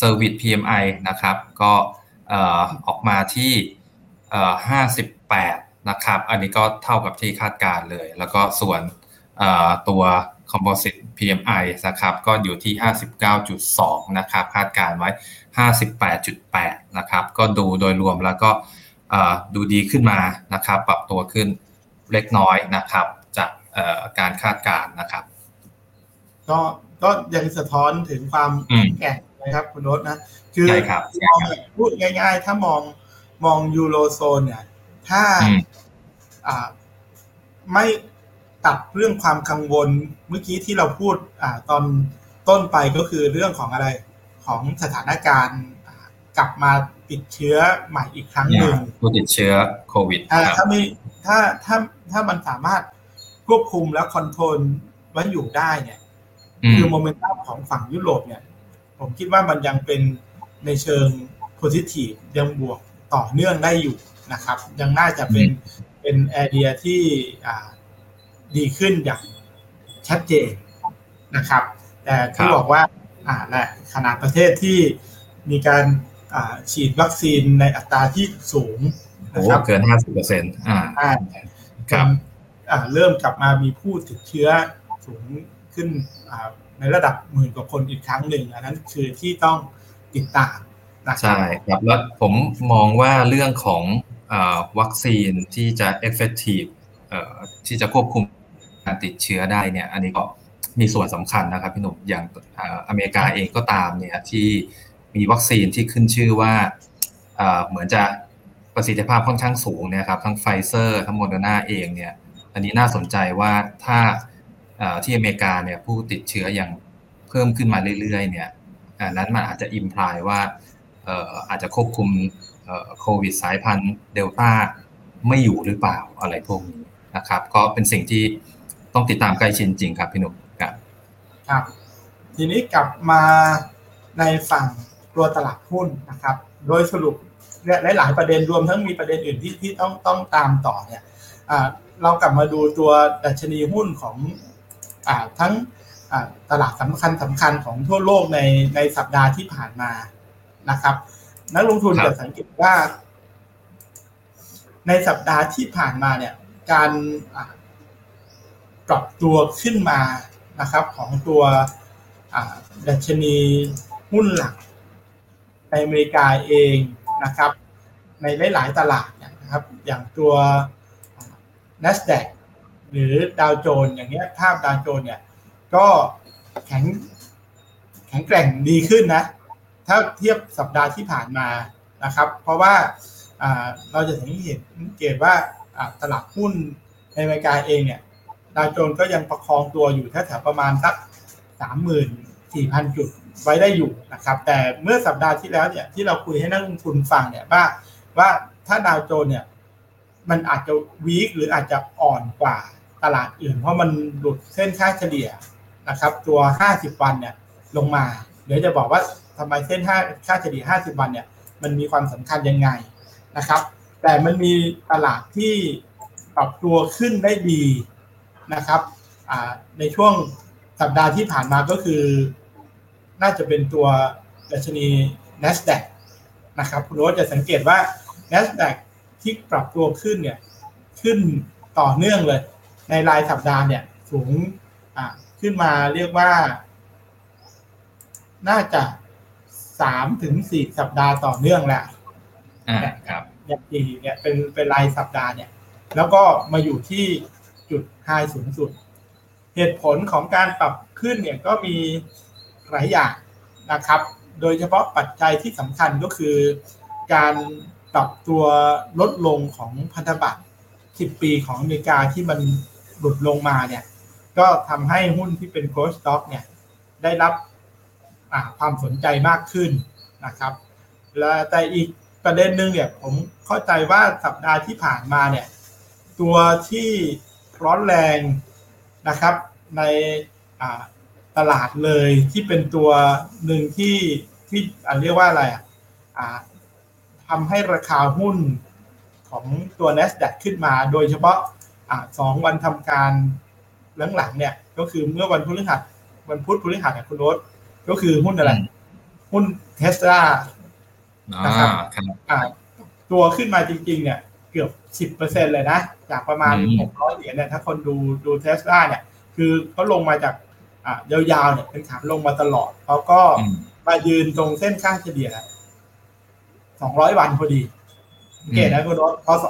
Service PMI นะครับ ก็เอ่อออกมาที่เอ่อ58 นะครับ อันนี้ก็เท่ากับที่คาดการณ์เลย แล้วก็ส่วนเอ่อตัว Composite PMI นะครับ ก็อยู่ที่ 59.2 นะครับ คาดการณ์ไว้ 58.8 นะครับ ก็ดูโดยรวมแล้วก็เอ่อดูดีขึ้นมานะครับ ปรับตัวขึ้นเล็กน้อยนะครับ จากเอ่อการคาดการณ์นะครับ ก็ก็ยังสะท้อนถึงความอืมแข็งแกร่ง นะครับคุณโน้ตนะ คือใช่ครับมองแบบพูดง่าย ๆ ถ้ามองมองยูโรโซนเนี่ย ถ้าอืมอ่าไม่ตัดเรื่องความกังวลเมื่อกี้ที่เราพูดอ่าตอนต้นไปก็คือเรื่องของอะไรของสถานการณ์อ่ากลับมาติดเชื้อใหม่อีกครั้งหนึ่งผู้ติดเชื้อโควิดอ่าครับถ้ามีถ้าถ้าถ้ามันสามารถควบคุมและคอนโทรลไว้อยู่ได้เนี่ยอืมคือโมเมนตัมของฝั่งยุโรปเนี่ย ผมคิดว่ามันยังเป็นในเชิง positive ยังบวกต่อเนื่องได้อยู่นะครับ ยังน่าจะเป็นเป็น area ที่อ่าดีขึ้นอย่างชัดเจนนะครับ แต่ที่บอกว่าอ่าแหละขนาดประเทศที่มีการอ่าฉีดวัคซีนในอัตราที่สูงโอ้นะครับเกินห้าสิบเปอร์เซ็นต์อ่าอ่าครับอ่าเริ่มกลับมามีผู้ติดเชื้อสูงขึ้นอ่า ในระดับหมื่นกว่าคนอีกครั้งหนึ่งอันนั้นคือที่ต้องติดตามนะใช่ครับแล้วผมมองว่าเรื่องของอวัคซีนที่จะ effective เอ่อที่จะควบคุมการติดเชื้อได้เนี่ย อันนี้ก็มีส่วนสำคัญนะครับพี่หนุ่มอย่างออเมริกาเองก็ตามเนี่ยที่มีวัคซีนที่ขึ้นชื่อว่าเหมือนจะประสิทธิภาพค่อนข้างสูงเนี่ยครับทั้งไฟเซอร์ทั้งโมเดอร์นาเองเนี่ย อันนี้น่าสนใจว่าถ้า ที่อเมริกาเนี่ยผู้ติดเชื้อยังเพิ่มขึ้นมาเรื่อยๆเนี่ยนั้นมันอาจจะ imply ว่าอาจจะควบคุมโควิดสายพันธุ์เดลต้าไม่อยู่หรือเปล่าอะไรพวกนี้นะครับ ก็เป็นสิ่งที่ต้องติดตามใกล้ชิดจริงครับพี่หนุ่มครับครับ ทีนี้กลับมาในฝั่งตัวตลาดหุ้นนะครับ โดยสรุปและหลายๆประเด็นรวมทั้งมีประเด็นอื่นที่ที่ต้องต้องตามต่อเนี่ยเรากลับมาดูตัวดัชนีหุ้นของ ทั้งอ่าตลาดสำคัญสำคัญของทั่วโลกในในสัปดาห์ที่ผ่านมานะครับ นักลงทุนครับจะสังเกตว่า ในสัปดาห์ที่ผ่านมาเนี่ย การอ่าปรับตัวขึ้นมานะครับ ของตัวอ่าดัชนีหุ้นหลัก ในอเมริกาเองนะครับ ในหลาย ๆ ตลาดเนี่ยนะครับ อย่างตัว NASDAQ หรือดาวโจน์อย่างเงี้ยภาพดาวโจน์เนี่ยก็แข็งแข็งแกร่งดีขึ้นนะ ถ้าเทียบสัปดาห์ที่ผ่านมานะครับ เพราะว่าเราจะสังเกตสังเกตว่าตลาดหุ้นในอเมริกาเองเนี่ยดาวโจน์ก็ยังประคองตัวอยู่แถวๆประมาณสักสามหมื่นสี่พันจุดไว้ได้อยู่นะครับ แต่เมื่อสัปดาห์ที่แล้วเนี่ยที่เราคุยให้นักลงทุนฟังเนี่ยว่าว่าถ้าดาวโจน์เนี่ยมันอาจจะวีคหรืออาจจะอ่อนกว่า ตลาดอื่น เพราะมันหลุดเส้นค่าเฉลี่ยนะครับ ตัว 50 วันเนี่ยลงมา เดี๋ยวจะบอกว่าทำไมเส้น5ค่าเฉลี่ย 50 วันเนี่ยมันมีความสำคัญยังไงนะครับ แต่มันมีตลาดที่ปรับตัวขึ้นได้ดีนะครับในช่วงสัปดาห์ที่ผ่านมาก็คือ น่าจะเป็นตัวดัชนี NASDAQ นะครับคุณโรสจะสังเกตว่า NASDAQ ที่ปรับตัวขึ้นเนี่ยขึ้นต่อเนื่องเลย ในรายสัปดาห์เนี่ยสูงอ่าขึ้นมาเรียกว่า น่าจะสามถึงสี่สัปดาห์ต่อเนื่องแหละอ่าครับเนี่ยปีเนี่ยเป็นเป็นรายสัปดาห์เนี่ย แล้วก็มาอยู่ที่จุดไฮสูงสุด เหตุผลของการปรับขึ้นเนี่ยก็มีหลายอย่างนะครับ โดยเฉพาะปัจจัยที่สำคัญก็คือ การปรับตัวลดลงของพันธบัตร 10 ปีของอเมริกาที่มัน หลุดลงมาเนี่ย ก็ทำให้หุ้นที่เป็น growth stock เนี่ย ได้รับความสนใจมากขึ้นนะครับ และแต่อีกประเด็นหนึ่งเนี่ย ผมเข้าใจว่าสัปดาห์ที่ผ่านมาเนี่ย ตัวที่ร้อนแรงนะครับ ในตลาดเลยที่เป็นตัวหนึ่งที่ที่เรียกว่าอะไรอะอ่าทำให้ราคาหุ้นของตัว NASDAQ ขึ้นมา โดยเฉพาะ อ่าสองวันทำการหลังๆเนี่ย ก็คือเมื่อวันพฤหัสวันพุธพฤหัสเนี่ยคุณโรสก็คือหุ้นอะไรอืมหุ้นเทสลาอ่านะครับครับอ่าตัวขึ้นมาจริง ๆ เนี่ย เกือบสิบเปอร์เซ็นเลยนะ จากประมาณอืมหกร้อยเหรียญเนี่ยถ้าคนดูดูเทสลาเนี่ย คือเขาลงมาจากอ่ายาวๆเนี่ยเป็นขาลงมาตลอดเขาก็อืมมายืนตรงเส้นค่าเฉลี่ยสองร้อยวันพอดีสังเกตนะคุณโรสพอส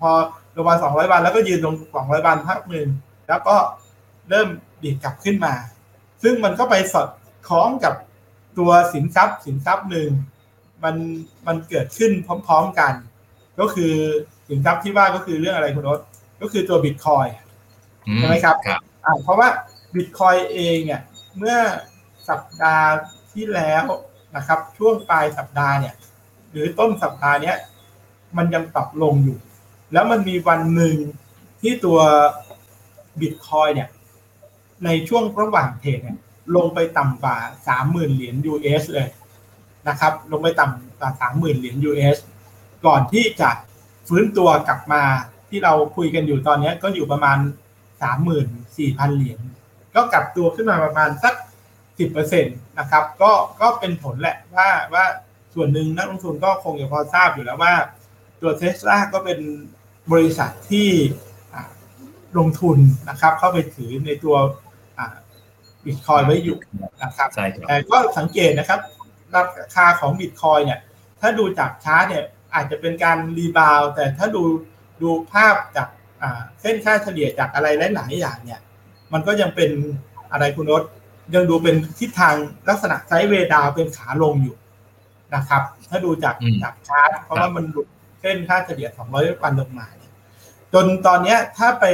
พอ ลงมาสองร้อยวันแล้วก็ยืนตรงสองร้อยวันพักหนึ่งแล้วก็เริ่มดีดกลับขึ้นมา ซึ่งมันก็ไปสอดคล้องกับตัวสินทรัพย์ สินทรัพย์หนึ่งมันมันเกิดขึ้นพร้อม ๆกัน ก็คือสินทรัพย์ที่ว่าก็คือเรื่องอะไรคุณโรสก็คือตัวบิตคอยอืใช่ไหมครับครับอ่าเพราะว่าบิตคอยเองเนี่ยเมื่อสัปดาห์ที่แล้วนะครับ ช่วงปลายสัปดาห์เนี่ย หรือต้นสัปดาห์เนี้ยมันยังปรับลงอยู่ แล้วมันมีวันหนึ่งที่ตัวบิตคอยเนี่ย ในช่วงระหว่างเทรดเนี่ย ลงไปต่ำกว่าสามหมื่นเหรียญ US เลยนะครับ ลงไปต่ำกว่าสามหมื่นเหรียญ US ก่อนที่จะฟื้นตัวกลับมาที่เราคุยกันอยู่ตอนนี้ก็อยู่ประมาณสามหมื่นสี่พันเหรียญก็กลับตัวขึ้นมาประมาณสักสิบเปอร์เซ็นต์นะครับ ก็ก็เป็นผลแหละว่าว่าส่วนหนึ่งนักลงทุนก็คงจะพอทราบอยู่แล้วว่า ตัวเทสลาก็เป็น บริษัทที่ลงทุนนะครับ เข้าไปถือในตัวบิตคอยน์ไว้อยู่นะครับแต่ก็สังเกตนะครับ ราคาของบิตคอยน์เนี่ย ถ้าดูจากชาร์ตเนี่ยอาจจะเป็นการ rebound แต่ถ้าดูดูภาพจากเส้นค่าเฉลี่ยจากอะไรหลาย ๆ อย่างเนี่ย มันก็ยังเป็นอะไรคุณรสยังดูเป็นทิศทางลักษณะไซด์เวดาวเป็นขาลงอยู่นะครับ ถ้าดูจากจากชาร์ตเพราะว่ามันหลุด เส้นค่าเฉลี่ย 200 วันลงมาเนี่ยจนตอนนี้ถ้าไป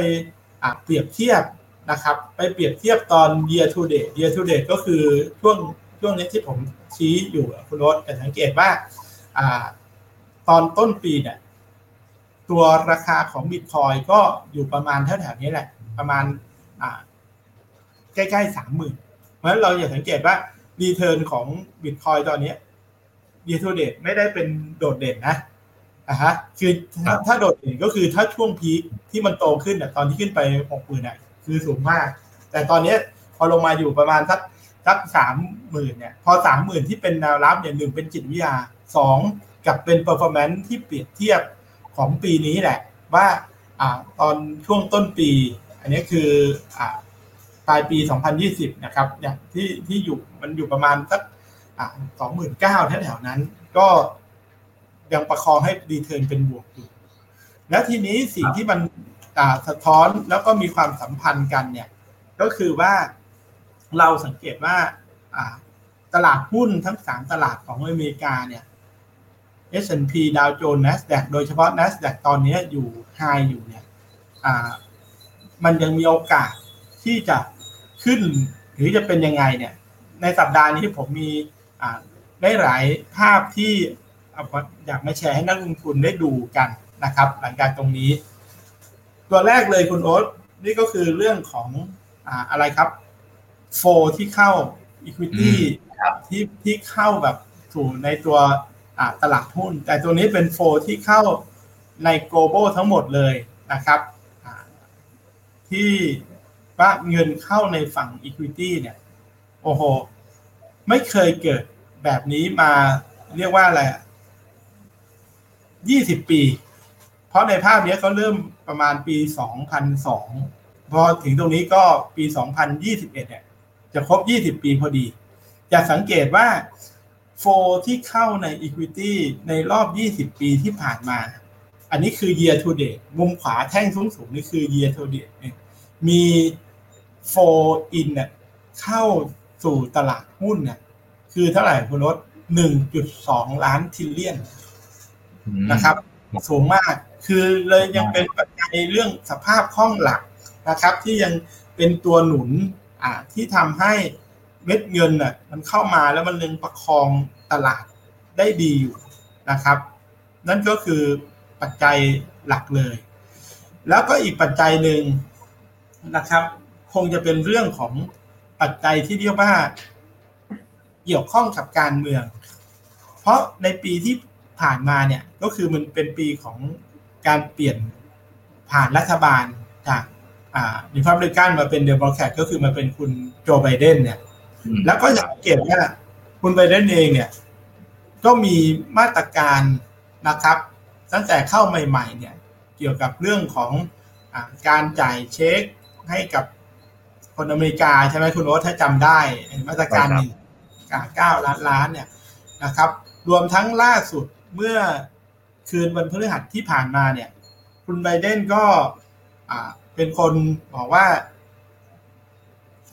เปรียบเทียบนะครับ ไปเปรียบเทียบตอน year to date year to date ก็คือช่วงช่วงนี้ที่ผมชี้อยู่คุณรสจะสังเกตว่าตอนต้นปีเนี่ยตัวราคาของบิตคอยก็อยู่ประมาณแถวๆนี้แหละ ประมาณใกล้ๆสามหมื่นเพราะฉะนั้นเราอย่าสังเกตว่ารีเทิร์นของบิตคอยตอนนี้ดีทูเดตไม่ได้เป็นโดดเด่นนะ อะฮะ คือถ้าโดดเด่นก็คือถ้าช่วงพีคที่มันโตขึ้นเนี่ยตอนที่ขึ้นไปหกหมื่นเนี่ยคือสูงมาก แต่ตอนนี้พอลงมาอยู่ประมาณสักสักสามหมื่นเนี่ย พอสามหมื่นที่เป็นแนวรับเนี่ยหนึ่งเป็นจิตวิทยาสองกับเป็น performance ที่เปรียบเทียบของปีนี้แหละ ว่าอ่าตอนช่วงต้นปี อันนี้คืออ่าปลายปี 2020 นะครับเนี่ยที่ที่อยู่มันอยู่ประมาณสักสองหมื่นเก้าแถวๆนั้น ก็ ยังประคองให้ return เป็นบวกอยู่แล้วทีนี้สิ่งที่มันสะท้อนแล้วก็มีความสัมพันธ์กันเนี่ย ก็คือว่าเราสังเกตว่าตลาดหุ้นทั้งสามตลาดของอเมริกาเนี่ย S&P ดาวโจนส์ NASDAQ โดยเฉพาะ NASDAQ ตอนนี้อยู่ไฮอยู่เนี่ยมันยังมีโอกาสที่จะขึ้นหรือจะเป็นยังไงเนี่ย ในสัปดาห์นี้ผมมีได้หลายภาพที่ อยากมาแชร์ให้นักลงทุนได้ดูกันนะครับ หลังจากตรงนี้ ตัวแรกเลยคุณโอ๊ตนี่ก็คือเรื่องของอ่าอะไรครับโฟที่เข้า Equity ที่ที่เข้าแบบสู่ในตัวตลาดหุ้น แต่ตัวนี้เป็นโฟที่เข้าใน global ทั้งหมดเลยนะครับที่ว่าเงินเข้าในฝั่ง Equity เนี่ยโอ้โห ไม่เคยเกิดแบบนี้มาเรียกว่าอะไร ยี่สิบปี เพราะในภาพนี้เขาเริ่มประมาณปีสองพันสองพอถึงตรงนี้ก็ปีสองพันยี่สิบเอ็ดเนี่ยจะครบยี่สิบปีพอดี จะสังเกตว่าโฟที่เข้าใน Equity ในรอบ 20 ปีที่ผ่านมา อันนี้คือ year to date มุมขวาแท่งสูงสูงนี่คือ year to date มีโฟอินเนี่ยเข้าสู่ตลาดหุ้นเนี่ยคือเท่าไหร่คุณรถหนึ่งจุดสองล้านทิลเลียน นะครับ สูงมากคือเลยยังเป็นปัจจัยเรื่องสภาพคล่องหลักนะครับ ที่ยังเป็นตัวหนุนอ่าที่ทำให้เม็ดเงินอะมันเข้ามาแล้วมันยังประคองตลาดได้ดีอยู่นะครับ นั่นก็คือปัจจัยหลักเลย แล้วก็อีกปัจจัยหนึ่งนะครับ คงจะเป็นเรื่องของปัจจัยที่เรียกว่าเกี่ยวข้องกับการเมือง เพราะในปีที่ ผ่านมาเนี่ยก็คือมันเป็นปีของการเปลี่ยนผ่านรัฐบาลจากอ่าดิพับลิกันมาเป็นเดโมแครตก็คือมาเป็นคุณโจไบเดนเนี่ย แล้วก็สังเกตว่าคุณไบเดนเองเนี่ย ก็มีมาตรการนะครับ ตั้งแต่เข้าใหม่ ๆ เนี่ย เกี่ยวกับเรื่องของอการจ่ายเช็คให้กับคนอเมริกาใช่ไหมคุณโอ๊ตถ้าจำได้มาตรการหนึ่งเก้าล้านล้านเนี่ยนะครับ รวมทั้งล่าสุด เมื่อคืนวันพฤหัสที่ผ่านมาเนี่ย คุณไบเดนก็เป็นคนบอกว่า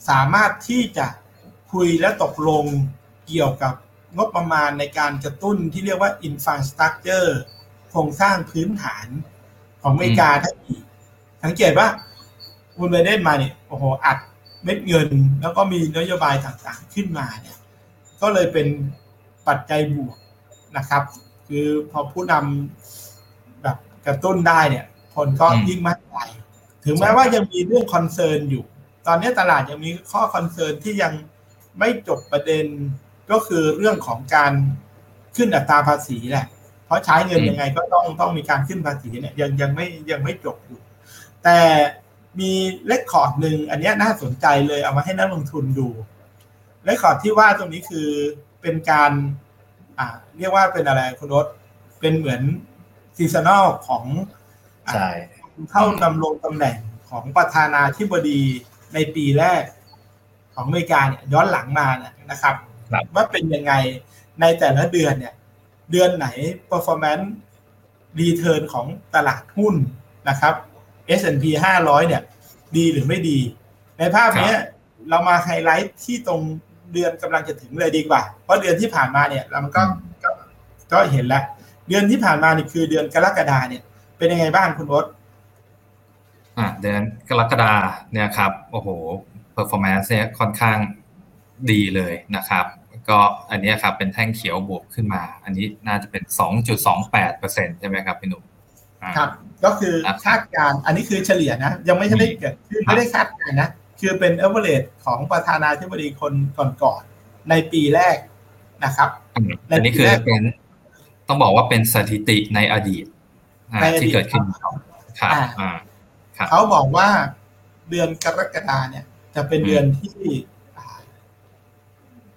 สามารถที่จะคุยและตกลงเกี่ยวกับงบประมาณในการกระตุ้นที่เรียกว่า infrastructure โครงสร้างพื้นฐานของอเมริกาทั้งอีกสังเกตว่าคุณไบเดนมาเนี่ยโอ้โหอัดเม็ดเงิน แล้วก็มีนโยบายต่างๆขึ้นมาเนี่ย ก็เลยเป็นปัจจัยบวกนะครับ คือพอผู้นำแบบกระตุ้นได้เนี่ย คนก็อืมยิ่งมั่นใจถึงแม้ว่ายังมีเรื่อง concern อยู่ ตอนนี้ตลาดยังมีข้อ concern ที่ยังไม่จบประเด็นก็คือเรื่องของการขึ้นอัตราภาษีแหละ เพราะใช้เงินอืมยังไงก็ต้องต้องมีการขึ้นภาษีเนี่ยยังยังไม่ยังไม่จบอยู่ แต่มี record หนึ่งอันเนี้ยน่าสนใจเลยเอามาให้นักลงทุนดู record ที่ว่าตรงนี้คือเป็นการ อ่าเรียกว่าเป็นอะไรคุณรสเป็นเหมือน seasonal ของอ่าใช่เข้าดำรงตำแหน่งของประธานาธิบดีในปีแรกของอเมริกาเนี่ยย้อนหลังมาเนี่ยนะครับครับ ว่าเป็นยังไงในแต่ละเดือนเนี่ย เดือนไหน performance return ของตลาดหุ้นนะครับ S&P 500 เนี่ย ดีหรือไม่ดี ในภาพเนี้ยเรามาไฮไลท์ที่ตรง เดือนกำลังจะถึงเลยดีกว่า เพราะเดือนที่ผ่านมาเนี่ยเรามันก็ก็ก็เห็นแล้ว เดือนที่ผ่านมานี่คือเดือนกรกฎาเนี่ย เป็นยังไงบ้างคุณรสอ่าเดือนกรกฎาเนี่ยครับโอ้โห performance เนี่ยค่อนข้างดีเลยนะครับ ก็อันเนี้ยครับเป็นแท่งเขียวบวกขึ้นมา อันนี้น่าจะเป็น 2.28%ใช่ไหมครับพี่หนุ่มอ่าครับ ก็คือครับคาดการณ์อันนี้คือเฉลี่ยนะ ยังไม่ได้เกิดขึ้นครับไม่ได้คาดการณ์นะ คือเป็น average ของประธานาธิบดีคนก่อนๆในปีแรกนะครับอืมอันนี้คือเป็นต้องบอกว่าเป็นสถิติในอดีตอ่าในอดีตที่เกิดขึ้นครับครับอ่าอ่าครับเขาบอกว่าเดือนกรกฎาเนี่ย จะเป็นอืมเดือนที่อ่า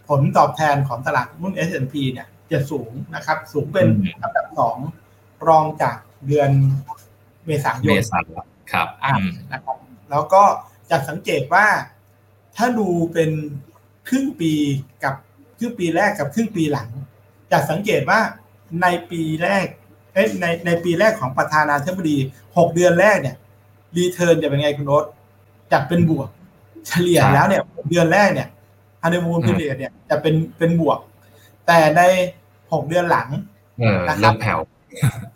ผลตอบแทนของตลาดหุ้น S&P เนี่ย จะสูงนะครับ สูงเป็นอันดับสองรองจากเดือนเมษายเมนษาครับอ่าอืมนะครับ แล้วก็ จะสังเกตว่าถ้าดูเป็นครึ่งปีกับครึ่งปีแรกกับครึ่งปีหลัง จะสังเกตว่าในปีแรกเอ้ยในในปีแรกของประธานาธิบดีหกเดือนแรกเนี่ยรีเทิร์นจะเป็นไงคุณโรสจากเป็นบวก เฉลี่ยแล้วเนี่ยหกเดือนแรกเนี่ยฮันนีมูนพีเรียดเนี่ยจะเป็นเป็นบวก แต่ในหกเดือนหลังเออนะครับเริ่มแผ่ว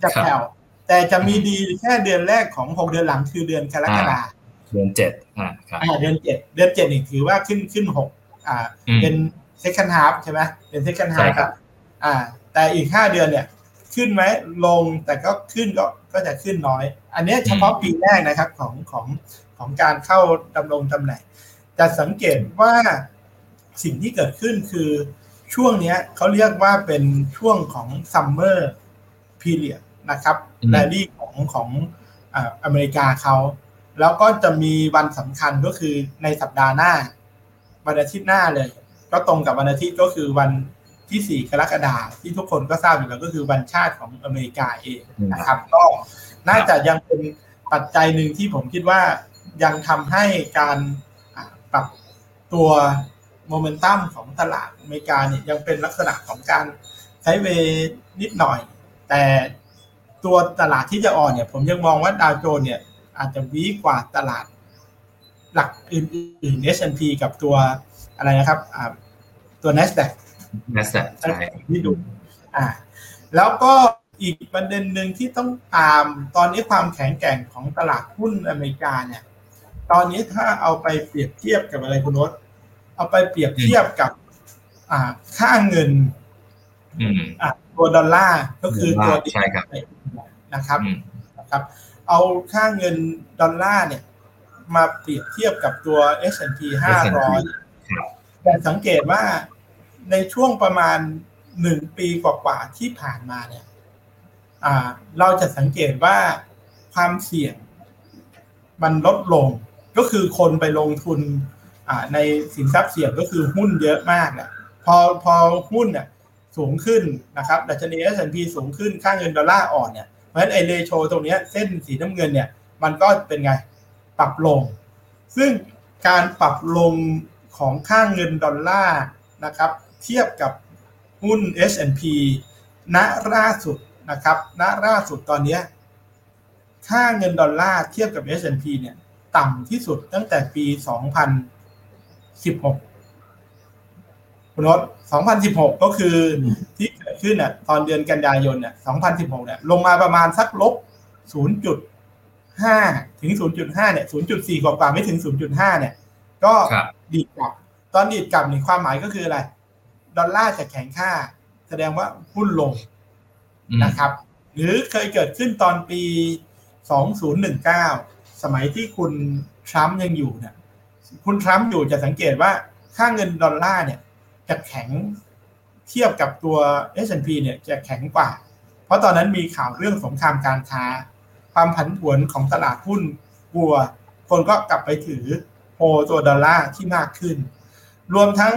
จะครับแผ่วแต่จะมีดีแค่เดือนแรกของหกเดือนหลังคือเดือนกรกฎาเดือนเจ็ดอ่าครับอ่าเดือนเจ็ดเดือนเจ็ดนี่ถือว่าขึ้นขึ้นหกอ่าอืมเป็น second half ใช่ไหมเป็น second ใช่ half ครับ อ่า แต่อีกห้าเดือนเนี่ย ขึ้นไหมลงแต่ก็ขึ้นก็ก็จะขึ้นน้อย อันเนี้ยเฉพาะปีแรกนะครับของของของการเข้าดำรงตำแหน่งจะสังเกตว่าสิ่งที่เกิดขึ้นคือช่วงเนี้ยเขาเรียกว่าเป็นช่วงของ summer period นะครับอืมแรลลี่ของของอ่าอเมริกาเขา แล้วก็จะมีวันสำคัญก็คือในสัปดาห์หน้า วันอาทิตย์หน้าเลย ก็ตรงกับวันอาทิตย์ก็คือวันที่ 4 กรกฎาคมที่ทุกคนก็ทราบอยู่แล้วก็คือวันชาติของอเมริกาเองนะครับก็น่าจะยังเป็นปัจจัยหนึ่งที่ผมคิดว่ายังทำให้การอ่าปรับตัวโมเมนตัมของตลาดอเมริกาเนี่ยยังเป็นลักษณะของการใช้เวย์นิดหน่อย แต่ตัวตลาดที่จะอ่อนเนี่ย ผมยังมองว่าดาวโจนส์เนี่ย อาจจะวีกว่าตลาดหลักอื่นๆ S&P กับตัวอะไรนะครับอ่าตัว NASDAQ นัสใช่ที่ดูอ่าแล้วก็อีกประเด็นหนึ่งที่ต้องตามตอนนี้ความแข็งแกร่งของตลาดหุ้นอเมริกาเนี่ย ตอนนี้ถ้าเอาไปเปรียบเทียบกับอะไรคุณรสเอาไปเปรียบเทียบกับ อ่าค่าเงินอืมอ่าตัวดอลลาร์ก็คือตัวใช่ครับนะครับอืมนะครับ เอาค่าเงินดอลลาร์เนี่ย มาเปรียบเทียบกับตัว S&P 500ครับแต่สังเกตว่าในช่วงประมาณหนึ่งปีกว่าๆที่ผ่านมาเนี่ยอ่าเราจะสังเกตว่าความเสี่ยงมันลดลง ก็คือคนไปลงทุนอ่าในสินทรัพย์เสี่ยงก็คือหุ้นเยอะมากเนี่ยพอพอหุ้นเนี่ยสูงขึ้นนะครับดัชนี S&P สูงขึ้นค่าเงินดอลลาร์อ่อนเนี่ยเพ ราะฉะนั้นไอเรโชตรงเนี้ยเส้นสีน้ำเงินเนี่ยมันก็เป็นไงปรับลง ซึ่งการปรับลงของค่าเงินดอลลาร์นะครับเทียบกับหุ้น S&P ณล่าสุดนะครับณล่าสุดตอนเนี้ยค่าเงินดอลลาร์เทียบกับ S&P เนี่ยต่ำที่สุดตั้งแต่ปี 2016 คุณนศ2016 ก็คือที่เกิดขึ้นน่ะตอนเดือนกันยายนเนี่ย2016 เนี่ย ลงมาประมาณสักลบ 0.5 ถึง 0.5 เนี่ย 0.4 กว่าๆไม่ถึง 0.5 เนี่ย ก็ครับดีดกลับ ตอนดีดกลับนี่ความหมายก็คืออะไร ดอลลาร์จะแข็งค่า แสดงว่าหุ้นลงนะครับ หรือเคยเกิดขึ้นตอนปี 2019 สมัยที่คุณทรัมป์ยังอยู่เนี่ย คุณทรัมป์อยู่จะสังเกตว่าค่าเงินดอลลาร์เนี่ย จะแข็งเทียบกับตัว S&P เนี่ยจะแข็งกว่า เพราะตอนนั้นมีข่าวเรื่องสงครามการค้า ความผันผวนของตลาดหุ้นกลัว คนก็กลับไปถือโฮตัวดอลลาร์ที่มากขึ้น รวมทั้ง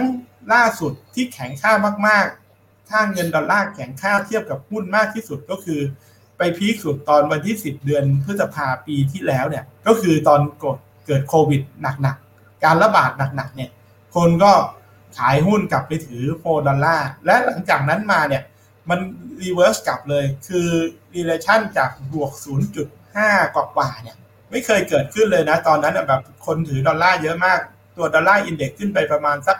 ล่าสุดที่แข็งค่ามากๆ ค่าเงินดอลลาร์แข็งค่าเทียบกับหุ้นมากที่สุดก็คือ ไป peak สุดตอนวันที่ 10 เดือนพฤษภาปีที่แล้วเนี่ยก็คือตอนกดเกิดโควิดหนักๆ การระบาดหนักๆเนี่ยคนก็ ขายหุ้นกลับไปถือโฟดอลลาร์และหลังจากนั้นมาเนี่ยมัน reverse กลับเลยคือ relation จากบวก 0.5 กว่าๆเนี่ยไม่เคยเกิดขึ้นเลยนะ ตอนนั้นแบบคนถือดอลลาร์เยอะมากตัวดอลลาร์อินเด็กซ์ขึ้นไปประมาณสัก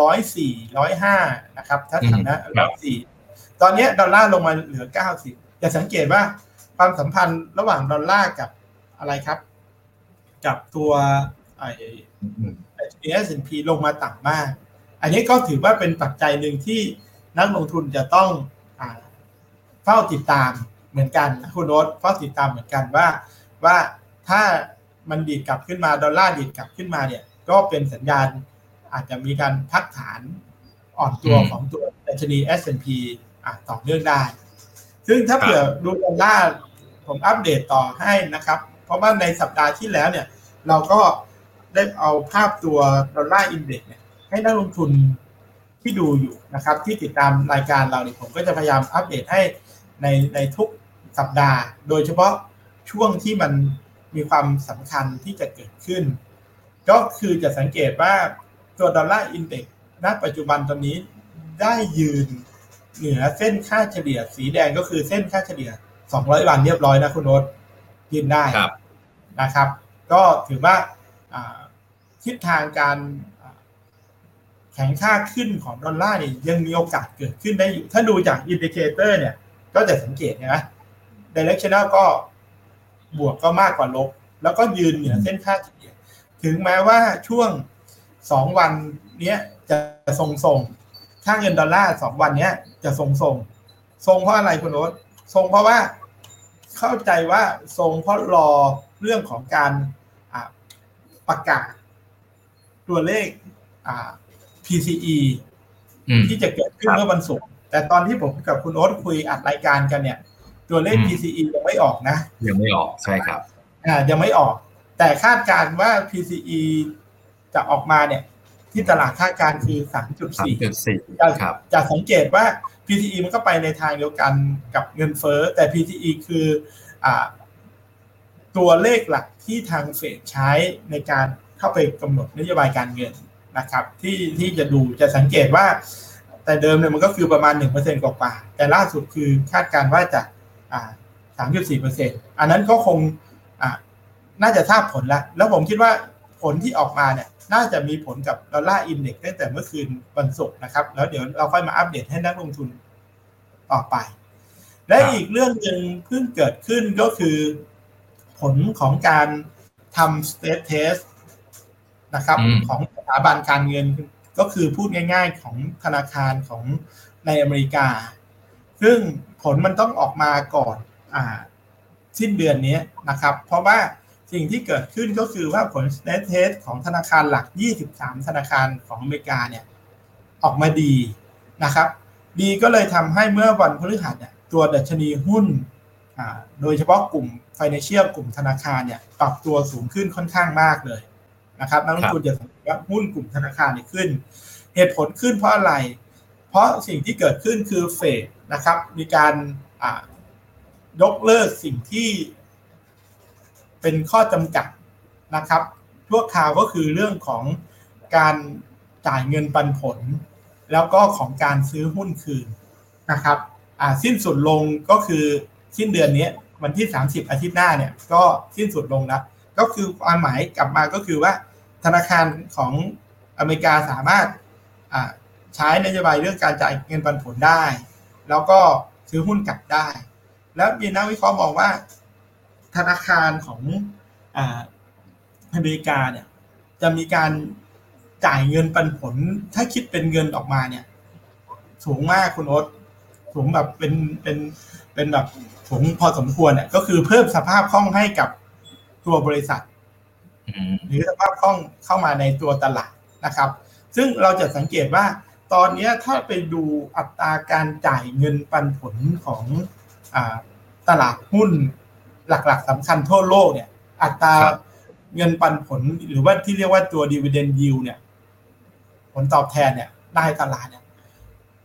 ร้อยสี่ร้อยห้านะครับถ้าถึงนะร้อยสี่ตอนนี้ดอลลาร์ลงมาเหลือเก้าสิบจะสังเกตว่าความสัมพันธ์ระหว่างดอลลาร์กับอะไรครับ กับตัวไอ S&P ลงมาต่ำมาก อันนี้ก็ถือว่าเป็นปัจจัยหนึ่งที่นักลงทุนจะต้องอเฝ้าติดตามเหมือนกันนะคุณโน้ตเฝ้าติดตามเหมือนกันว่าว่าถ้ามันดีดกลับขึ้นมาดอลลาร์ดีดกลับขึ้นมาเนี่ย ก็เป็นสัญญาณอาจจะมีการพักฐานอ่อนตัวของตัวดัชนี S&P อะต่อเนื่องได้ ซึ่งถ้าเผื่อดูดอลลาร์ผมอัปเดตต่อให้นะครับ เพราะว่าในสัปดาห์ที่แล้วเนี่ย เราก็ได้เอาภาพตัว dollar index เนี่ย ให้นักลงทุนที่ดูอยู่นะครับ ที่ติดตามรายการเราเนี่ยผมก็จะพยายามอัปเดตให้ในในทุกสัปดาห์ โดยเฉพาะช่วงที่มันมีความสำคัญที่จะเกิดขึ้น ก็คือจะสังเกตว่าตัวดอลลาร์อินเด็กซ์ณปัจจุบันตอนนี้ได้ยืนเหนือเส้นค่าเฉลี่ยสีแดงก็คือเส้นค่าเฉลี่ย 200 วันเรียบร้อยนะคุณโน้ตยืนได้นะครับ ก็ถือว่าทิศทางการ แข็งค่าขึ้นของดอลลาร์เนี่ยยังมีโอกาสเกิดขึ้นได้อยู่ ถ้าดูจาก indicator เนี่ย ก็จะสังเกตนะ directional ก็บวกก็มากกว่าลบ แล้วก็ยืนเหนือเส้นค่าเฉลี่ยถึงแม้ว่าช่วงสองวันนี้จะทรงทรงค่าเงินดอลลาร์สองวันนี้จะทรงทรงทรงเพราะอะไรคุณโอ๊ตทรงเพราะว่าเข้าใจว่าทรงเพราะรอเรื่องของการประกาศตัวเลข PCE ที่จะเกิดขึ้นเมื่อวันศุกร์แต่ตอนที่ผมกับคุณโอ๊ตคุยอัดรายการกันเนี่ย ตัวเลข PCE ยังไม่ออกนะ ยังไม่ออกใช่ครับอ่ายังไม่ออก แต่คาดการว่า PCE จะออกมาเนี่ย ที่ตลาดคาดการคือ 3.4จะจะสังเกตว่า PCE มันก็ไปในทางเดียวกันกับเงินเฟ้อแต่ PCE คืออ่าตัวเลขหลักที่ทางเฟดใช้ในการเข้าไปกำหนดนโยบายการเงิน นะครับที่ที่จะดูจะสังเกตว่า แต่เดิมเนี่ยมันก็คือประมาณ 1%กว่าๆแต่ล่าสุดคือคาดการว่าจะอ่า3.4%อันนั้นก็คงอ่าน่าจะทราบผลแล้ว แล้วผมคิดว่าผลที่ออกมาเนี่ยน่าจะมีผลกับ dollar index ตั้งแต่เมื่อคืนวันศุกร์นะครับ แล้วเดี๋ยวเราค่อยมาอัปเดตให้นักลงทุนต่อไป และอีกเรื่องหนึ่งเพิ่งเกิดขึ้นก็คือ ผลของการทำ stress test นะครับของสถาบันการเงินก็คือพูดง่าย ๆ ของธนาคารของในอเมริกา ซึ่งผลมันต้องออกมาก่อนอ่าสิ้นเดือนนี้นะครับ เพราะว่าสิ่งที่เกิดขึ้นก็คือว่าผล state test ของธนาคารหลัก 23 ธนาคารของอเมริกาเนี่ยออกมาดีนะครับ ดีก็เลยทำให้เมื่อวันพฤหัสเนี่ยตัวดัชนีหุ้น โดยเฉพาะกลุ่ม financial กลุ่มธนาคารเนี่ยปรับตัวสูงขึ้นค่อนข้างมากเลย นะครับนักลงทุนจะสังเกตว่าหุ้นกลุ่มธนาคารเนี่ยขึ้น เหตุผลขึ้นเพราะอะไร เพราะสิ่งที่เกิดขึ้นคือเฟดนะครับ มีการยกเลิกสิ่งที่เป็นข้อจำกัดนะครับทั่วคราวก็คือเรื่องของการจ่ายเงินปันผล แล้วก็ของการซื้อหุ้นคืนนะครับสิ้นสุดลงก็คือสิ้นเดือนนี้วันที่ 30 อาทิตย์หน้าเนี่ย ก็สิ้นสุดลงแล้ว ก็คือความหมายกลับมาก็คือว่าธนาคารของอเมริกาสามารถใช้นโยบายเรื่องการจ่ายเงินปันผลได้ แล้วก็ซื้อหุ้นกลับได้ แล้วมีนักวิเคราะห์มองว่า ธนาคารของอเมริกาเนี่ยจะมีการจ่ายเงินปันผล ถ้าคิดเป็นเงินออกมาเนี่ย สูงมากคุณโอ๊ตสูงแบบเป็นเป็นเป็นแบบสูงพอสมควรเนี่ยก็คือเพิ่มสภาพคล่องให้กับ ตัวบริษัท หรือสภาพคล่องเข้ามาในตัวตลาดนะครับ ซึ่งเราจะสังเกตว่าตอนนี้ถ้าไปดูอัตราการจ่ายเงินปันผลของอตลาดหุ้นหลักๆสำคัญทั่วโลกเนี่ย อัตราเงินปันผลหรือว่าที่เรียกว่าตัว dividend yield เนี่ย ผลตอบแทนเนี่ยได้ตลาดเนี่ย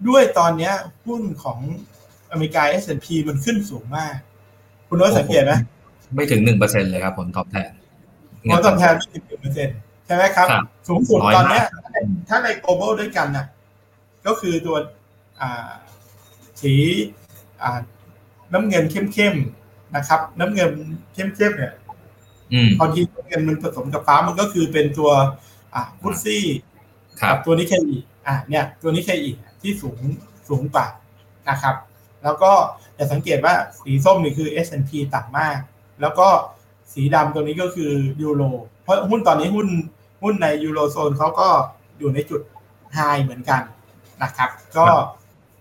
ด้วยตอนนี้หุ้นของอเมริกา S&P มันขึ้นสูงมาก คุณน้อยสังเกตไหม ไม่ถึงหนึ่งเปอร์เซ็นเลยครับผลตอบแทนผลตอบแทนไม่ถึงหนึ่งเปอร์เซ็นใช่ไหมครับ สูงสุดตอนนี้ถ้าใน global ด้วยกันน่ะก็คือตัวสีน้ำเงินเข้มๆนะครับ น้ำเงินเข้มๆเนี่ยพอทีน้ำเงินมันผสมกับฟ้ามันก็คือเป็นตัวฟุตซี่กับตัวนิเคอีอะเนี่ย ตัวนิเคอีที่สูงสูงกว่านะครับ แล้วก็จะสังเกตว่าสีส้มนี่คือ S&P ต่ำมาก แล้วก็สีดำตัวนี้ก็คือยูโรเพราะหุ้นตอนนี้หุ้นหุ้นในยูโรโซนเขาก็อยู่ในจุดไฮเหมือนกันนะครับ ก็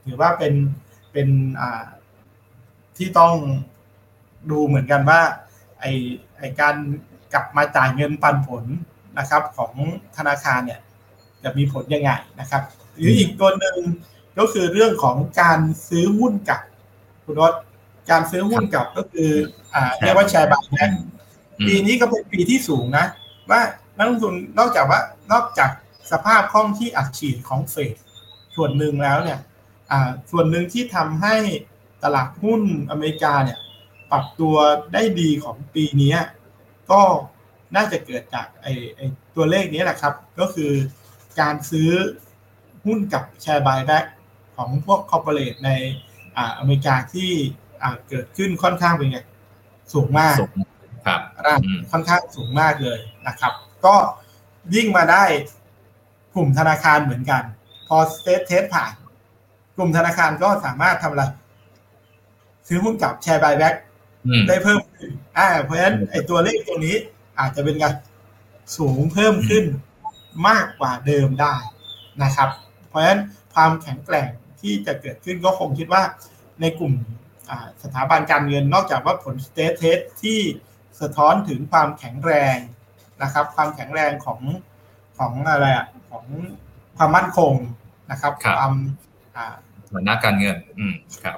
ถือว่าเป็นเป็นอ่าที่ต้องดูเหมือนกันว่าไอไอการกลับมาจ่ายเงินปันผลนะครับ ของธนาคารเนี่ยจะมีผลยังไงนะครับ หรืออีกตัวหนึ่งก็คือเรื่องของการซื้อหุ้นกับคุณรถ การซื้อหุ้นกับก็คืออ่าเรียกว่าแชร์บายแบ็ปีนี้ก็เป็นปีที่สูงนะ ว่านักลงทุนนอกจากว่านอกจากสภาพคล่องที่อัดฉีดของเฟดส่วนหนึ่งแล้วเนี่ยส่วนหนึ่งที่ทำให้ตลาดหุ้นอเมริกาเนี่ยปรับตัวได้ดีของปีนี้ก็น่าจะเกิดจากไอ้ไอตัวเลขนี้แหละครับ ก็คือการซื้อหุ้นกลับ share buyback ของพวก corporate ในอเมริกาที่ เกิดขึ้นค่อนข้างเป็นไงสูงมากครับค่อนข้างสูงมากเลยนะครับ ก็ยิ่งมาได้กลุ่มธนาคารเหมือนกัน พอ stress test ผ่าน กลุ่มธนาคารก็สามารถทำอะไร ซื้อหุ้นกลับ share buyback ได้เพิ่มขึ้นอ่าเพราะฉะนั้นไอ้ตัวเลขตัวนี้อาจจะเป็นการสูงเพิ่มขึ้นมากกว่าเดิมได้นะครับ เพราะฉะนั้นความแข็งแกร่งที่จะเกิดขึ้นก็คงคิดว่าในกลุ่ม สถาบันการเงินนอกจากว่าผล stress test ที่สะท้อนถึงความแข็งแรงนะครับ ความแข็งแรงของของอะไรอะของความมั่นคงนะครับความฐานะการเงินอืมครับ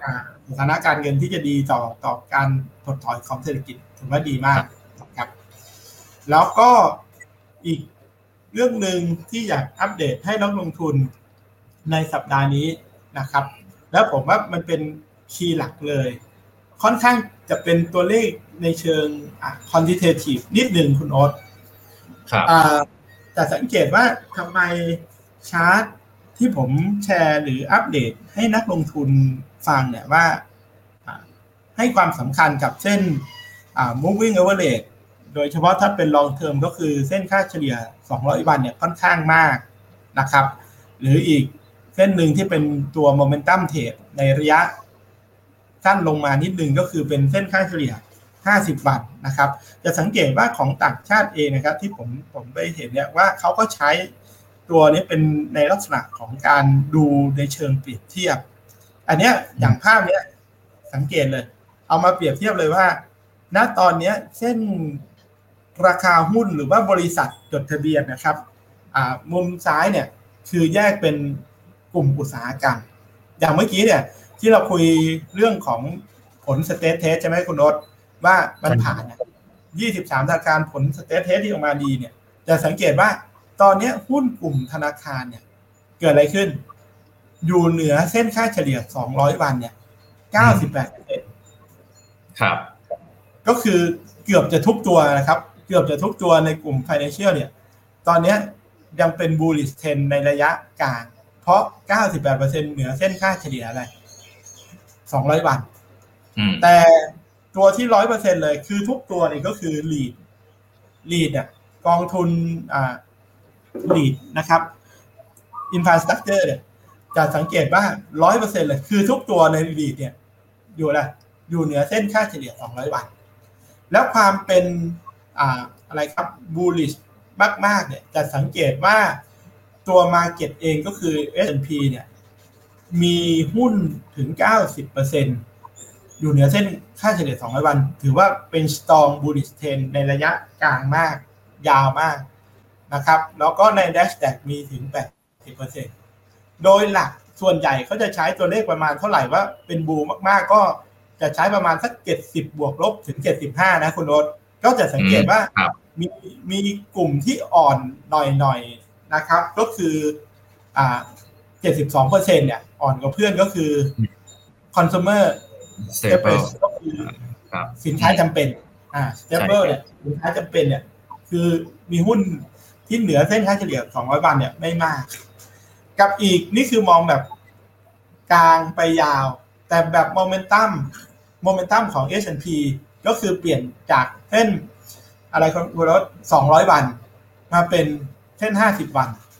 ฐานะการเงินที่จะดีต่อต่อการถดถอยของเศรษฐกิจถือว่าดีมากครับ แล้วก็อีกเรื่องหนึ่งที่อยากอัปเดตให้นักลงทุนในสัปดาห์นี้นะครับ แล้วผมว่ามันเป็น คีย์หลักเลย ค่อนข้างจะเป็นตัวเลขในเชิงอะ quantitative นิดหนึ่งคุณโอ๊ตครับแต่สังเกตว่าทำไมชาร์ตที่ผมแชร์หรืออัปเดตให้นักลงทุนฟังเนี่ยว่าให้ความสำคัญกับเส้น moving average โดยเฉพาะถ้าเป็น long term ก็คือเส้นค่าเฉลี่ย 200 วันเนี่ยค่อนข้างมากนะครับ หรืออีกเส้นหนึ่งที่เป็นตัว momentum trade ในระยะ สั้นลงมานิดนึงก็คือเป็นเส้นค่าเฉลี่ย 50 วันนะครับ จะสังเกตว่าของต่างชาติเองนะครับ ที่ผมผมไปเห็นเนี่ยว่าเขาก็ใช้ตัวนี้เป็นในลักษณะของการดูในเชิงเปรียบเทียบ อันเนี้ยอย่างภาพเนี้ยสังเกตเลย เอามาเปรียบเทียบเลยว่า ณตอนเนี้ยเส้นราคาหุ้นหรือว่าบริษัทจดทะเบียนนะครับมุมซ้ายเนี่ยคือแยกเป็นกลุ่มอุตสาหกรรม อย่างเมื่อกี้เนี่ย ที่เราคุยเรื่องของผล stress test ใช่ไหมคุณโรสว่ามันผ่านยี่สิบสามธนาคารผล stress test ที่ออกมาดีเนี่ยจะสังเกตว่าตอนนี้หุ้นกลุ่มธนาคารเนี่ย เกิดอะไรขึ้น อยู่เหนือเส้นค่าเฉลี่ย200วันเนี่ย98เปอร์เซ็นครับ ก็คือเกือบจะทุกตัวนะครับ เกือบจะทุกตัวในกลุ่ม financial เนี่ย ตอนนี้ยังเป็น bullish trend ในระยะกลาง เพราะ 98%เหนือเส้นค่าเฉลี่ยอะไร 200วัน แต่ตัวที่100%เลยคือทุกตัวนี่ก็คือ lead lead เนี่ยกองทุนอ่าลีดนะครับอินฟาสตรักเจอร์เนี่ยจะสังเกตว่าร้อยเปอร์เซ็นเลย คือทุกตัวในลีดเนี่ยอยู่อะไรอยู่เหนือเส้นค่าเฉลี่ยสองร้อยวัน แล้วความเป็นอ่าอะไรครับบูลลิชมาก ๆ เนี่ยจะสังเกตว่าตัว Market เองก็คือ S&P เนี่ย มีหุ้นถึง 90%อยู่เหนือเส้นค่าเฉลี่ย 200 วัน ถือว่าเป็น strong bullish trend ในระยะกลางมาก ยาวมากนะครับ แล้วก็ใน dashback มีถึง 80%โดยหลักส่วนใหญ่เขาจะใช้ตัวเลขประมาณเท่าไหร่ว่าเป็นบูมากๆ ก็จะใช้ประมาณสัก 70 บวกลบถึง 75 นะคุณรถก็จะสังเกตว่าครับมีมีกลุ่มที่อ่อนหน่อยๆนะครับ ก็คืออ่า 72เปอร์เซ็นเนี่ย อ่อนกว่าเพื่อนก็คือ consumer stable staples ก็คือครับสินค้าจำเป็น อ่า staple เนี่ยสินค้าจำเป็นเนี่ย คือมีหุ้นที่เหนือเส้นค่าเฉลี่ย200วันเนี่ยไม่มาก กับอีกนี่คือมองแบบกลางไปยาว แต่แบบโมเมนตัมโมเมนตัมของ S&P ก็คือเปลี่ยนจากเส้นอะไรคุณรถ200วัน มาเป็นเส้น50วันอืม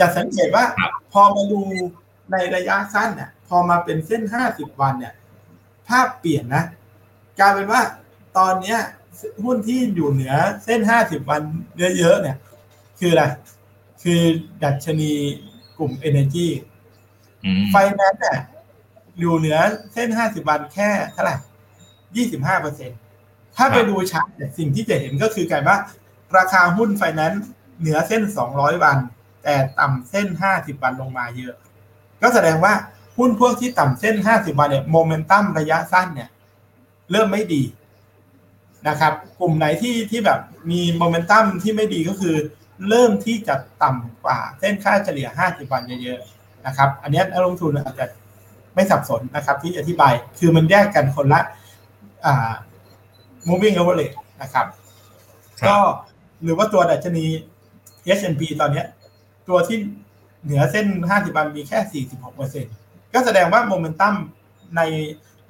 จะสังเกตว่าครับพอมาดูในระยะสั้นเนี่ยพอมาเป็นเส้น50วันเนี่ย ภาพเปลี่ยนนะกลายเป็นว่าตอนเนี้ยหุ้นที่อยู่เหนือเส้น50วันเยอะๆเนี่ย คืออะไร คือดัชนีกลุ่ม Energy อืมไฟแนนซ์เนี่ยอยู่เหนือเส้น50วันแค่เท่าไหร่25เปอร์เซ็นถ้าไปดูชาร์ตเนี่ยสิ่งที่จะเห็นก็คือกลายว่า ราคาหุ้นไฟแนนซ์เหนือเส้น200วัน แต่ต่ำเส้น 50 วันลงมาเยอะ ก็แสดงว่าหุ้นพวกที่ต่ำเส้น 50 วันเนี่ยโมเมนตัมระยะสั้นเนี่ยเริ่มไม่ดีนะครับ กลุ่มไหนที่ที่แบบมีโมเมนตัมที่ไม่ดีก็คือ เริ่มที่จะต่ำกว่าเส้นค่าเฉลี่ย 50 วันเยอะๆนะครับ อันเนี้ยนักลงทุนอาจจะไม่สับสนนะครับ ที่อธิบายคือมันแยกกันคนละอ่า moving average นะครับครับก็หรือว่าตัวดัชนี S&P ตอนเนี้ย ตัวที่เหนือเส้น 50 วันมีแค่ 46%ก็แสดงว่าโมเมนตัมใน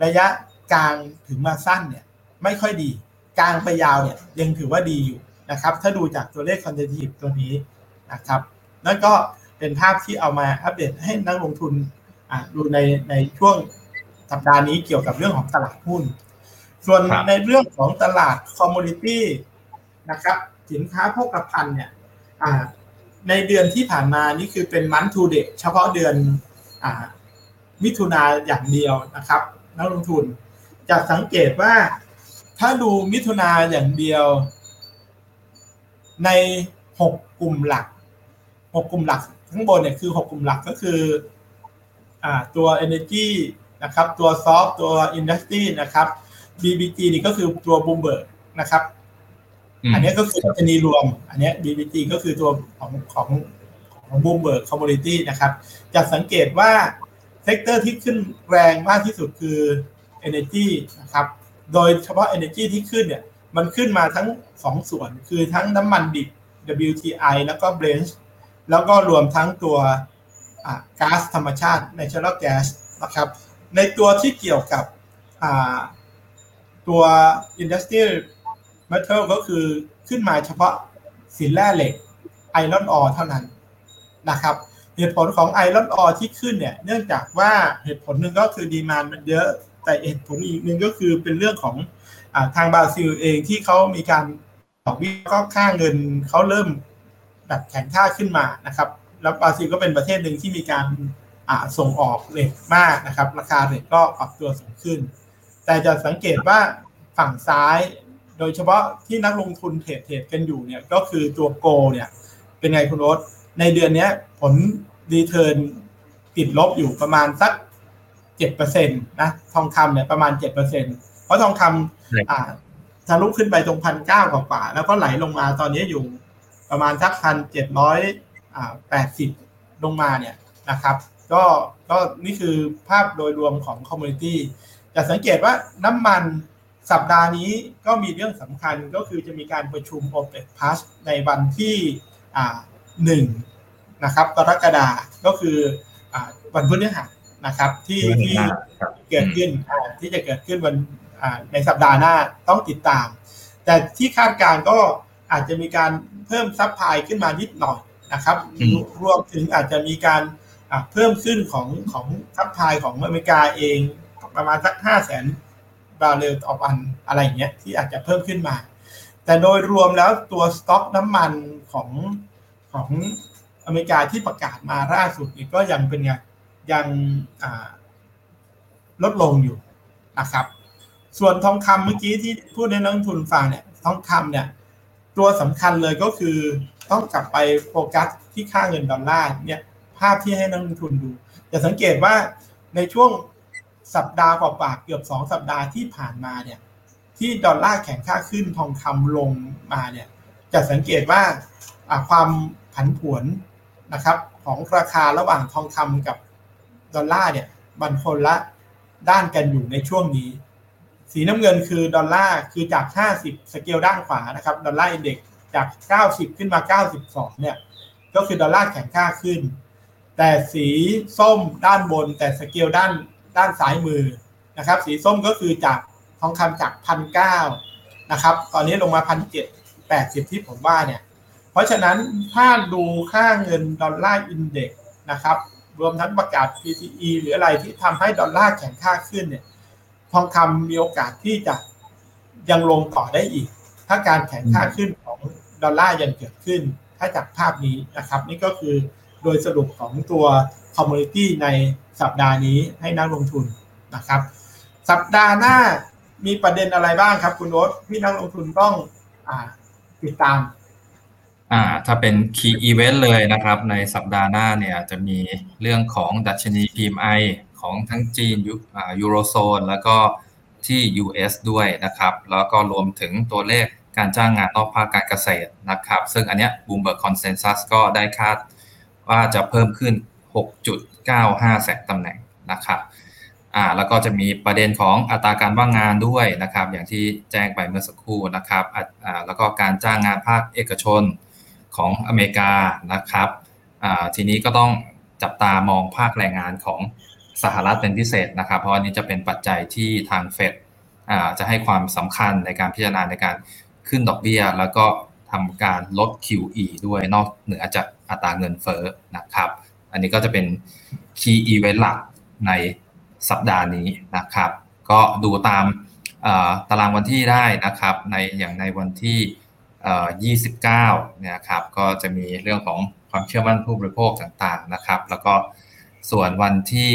ระยะกลางถึงมาสั้นเนี่ยไม่ค่อยดี กลางไปยาวเนี่ยยังถือว่าดีอยู่นะครับ ถ้าดูจากตัวเลข quantitative ตัวนี้นะครับนั่นก็เป็นภาพที่เอามาอัปเดตให้นักลงทุนอะดูในในช่วงสัปดาห์นี้เกี่ยวกับเรื่องของตลาดหุ้น ส่วนครับในเรื่องของตลาด commodity นะครับ สินค้าโภคภัณฑ์เนี่ยอ่า ในเดือนที่ผ่านมานี่คือเป็น month to date เฉพาะเดือนอมิถุนาอย่างเดียวนะครับ นักลงทุนจะสังเกตว่าถ้าดูมิถุนาอย่างเดียว ในหกกลุ่มหลักหกกลุ่มหลักข้างบนเนี่ยคือหกกลุ่มหลักก็คืออตัว Energy นะครับ ตัวซอฟตัว Industry นะครับ BBG นี่ก็คือตัวบูมเบิร์กนะครับ อันนี้ก็คือดัชนีรวม อันนี้ BBG ก็คือตัวของของของ Bloomberg commodity นะครับ จะสังเกตว่า sector ที่ขึ้นแรงมากที่สุดคือ Energy นะครับ โดยเฉพาะ Energy ที่ขึ้นเนี่ย มันขึ้นมาทั้งสองส่วน คือทั้งน้ำมันดิบ WTI แล้วก็ Brent แล้วก็รวมทั้งตัวก๊าซธรรมชาติ natural gas นะครับ ในตัวที่เกี่ยวกับตัว industrial metal ก็คือขึ้นมาเฉพาะสินแร่เหล็ก iron ore เท่านั้นนะครับ เหตุผลของ iron ore ที่ขึ้นเนี่ย เนื่องจากว่าเหตุผลหนึ่งก็คือ demand มันเยอะ แต่เหตุผลอีกหนึ่งก็คือเป็นเรื่องของอทางบราซิลเองที่เขามีการดอกเบี้ยก็ค่าเงินเขาเริ่มแบบแข็งค่าขึ้นมานะครับ แล้วบราซิลก็เป็นประเทศหนึ่งที่มีการส่งออกเหล็กมากนะครับ ราคาเหล็กก็ปรับตัวสูงขึ้น แต่จะสังเกตว่าฝั่งซ้าย โดยเฉพาะที่นักลงทุนเทรดเทรดกันอยู่เนี่ยก็คือตัวโกเนี่ยเป็นไงคุณโรสในเดือนเนี้ยผล return ติดลบอยู่ประมาณสักเจ็ดเปอร์เซ็นตนะทองคำเนี่ยประมาณเจ็ดเปอร์เซ็นเพราะทองคำอ่าทะลุขึ้นไปตรงพันเก้ากว่าๆแล้วก็ไหลลงมาตอนนี้อยู่ประมาณสักพันเจ็ดร้อยอ่าแปดสิบลงมาเนี่ยนะครับ ก็ก็นี่คือภาพโดยรวมของคอมมูนิตี้จะสังเกตว่าน้ำมัน สัปดาห์นี้ก็มีเรื่องสำคัญก็คือจะมีการประชุม OPEC Plus ในวันที่หนึ่งนะครับกรกฎาก็คืออวันพฤหัสนะครับที่ที่เกิดขึ้นที่จะเกิดขึ้นวันในสัปดาห์หน้าต้องติดตาม แต่ที่คาดการก็อาจจะมีการเพิ่ม supply ขึ้นมานิดหน่อยนะครับรวมถึงอาจจะมีการเพิ่มขึ้นของของ supply ของอเมริกาเองประมาณสักห้าแสน บาร์เรลต่อวันอะไรอย่างเงี้ยที่อาจจะเพิ่มขึ้นมา แต่โดยรวมแล้วตัวสต็อกน้ำมันของของอเมริกาที่ประกาศมาล่าสุดนี่ก็ยังเป็นไงยังลดลงอยู่นะครับ ส่วนทองคำเมื่อกี้ที่พูดในนักลงทุนฟังเนี่ยทองคำเนี่ยตัวสำคัญเลยก็คือต้องกลับไปโฟกัสที่ค่าเงินดอลลาร์เนี่ยภาพที่ให้นักลงทุนดู จะสังเกตว่าในช่วง สัปดาห์กว่าๆเกือบสองสัปดาห์ที่ผ่านมาเนี่ยที่ดอลลาร์แข็งค่าขึ้นทองคำลงมาเนี่ยจะสังเกตว่าความผันผวนนะครับของราคาระหว่างทองคำกับดอลลาร์เนี่ยมันคนละด้านกันอยู่ในช่วงนี้ สีน้ำเงินคือดอลลาร์คือจาก 50 สเกลด้านขวานะครับ dollar index จาก 90 ขึ้นมา 92 เนี่ยก็คือดอลลาร์แข็งค่าขึ้น แต่สีส้มด้านบนแต่สเกลด้าน ด้านซ้ายมือนะครับ สีส้มก็คือจากทองคำจากพันเก้านะครับ ตอนนี้ลงมาพันเจ็ดแปดสิบที่ผมว่าเนี่ย เพราะฉะนั้นถ้าดูค่าเงิน dollar index นะครับ รวมทั้งประกาศ PCE หรืออะไรที่ทำให้ดอลลาร์แข็งค่าขึ้นเนี่ย ทองคำมีโอกาสที่จะยังลงต่อได้อีก ถ้าการแข็งค่าขึ้นของดอลลาร์ยังเกิดขึ้น ถ้าจากภาพนี้นะครับ นี่ก็คือโดยสรุปของตัวคอมมูนิตี้ใน สัปดาห์นี้ให้นักลงทุนนะครับ สัปดาห์หน้ามีประเด็นอะไรบ้างครับ คุณโอ๊ตที่นักลงทุนต้องอติดตาม อ่า ถ้าเป็น Key Event เลยนะครับ ในสัปดาห์หน้าเนี่ยจะมีเรื่องของดัชนี PMI ของทั้งจีนยูโรโซน แล้วก็ที่ US ด้วยนะครับ แล้วก็รวมถึงตัวเลขการจ้างงานนอกภาคการเกษตรนะครับ ซึ่งอันเนี้ย Bloomberg Consensus ก็ได้คาดว่าจะเพิ่มขึ้น 6.95 แสนตำแหน่งนะครับอ่าแล้วก็จะมีประเด็นของอัตราการว่างงานด้วยนะครับ อย่างที่แจ้งไปเมื่อสักครู่นะครับอ่าแล้วก็การจ้างงานภาคเอกชนของอเมริกานะครับอ่าทีนี้ก็ต้องจับตามองภาคแรงงานของสหรัฐเป็นพิเศษนะครับ เพราะอันนี้จะเป็นปัจจัยที่ทางเฟดอ่าจะให้ความสำคัญในการพิจารณาในการขึ้นดอกเบี้ย แล้วก็ทำการลด QE ด้วยนอกเหนือจากอัตราเงินเฟ้อนะครับ อันนี้ก็จะเป็น Key Event หลักในสัปดาห์นี้นะครับ ก็ดูตามตารางวันที่ได้นะครับ ในอย่างในวันที่ 29เนี่ยครับก็จะมีเรื่องของความเชื่อมั่นผู้บริโภคต่างๆนะครับ แล้วก็ส่วนวันที่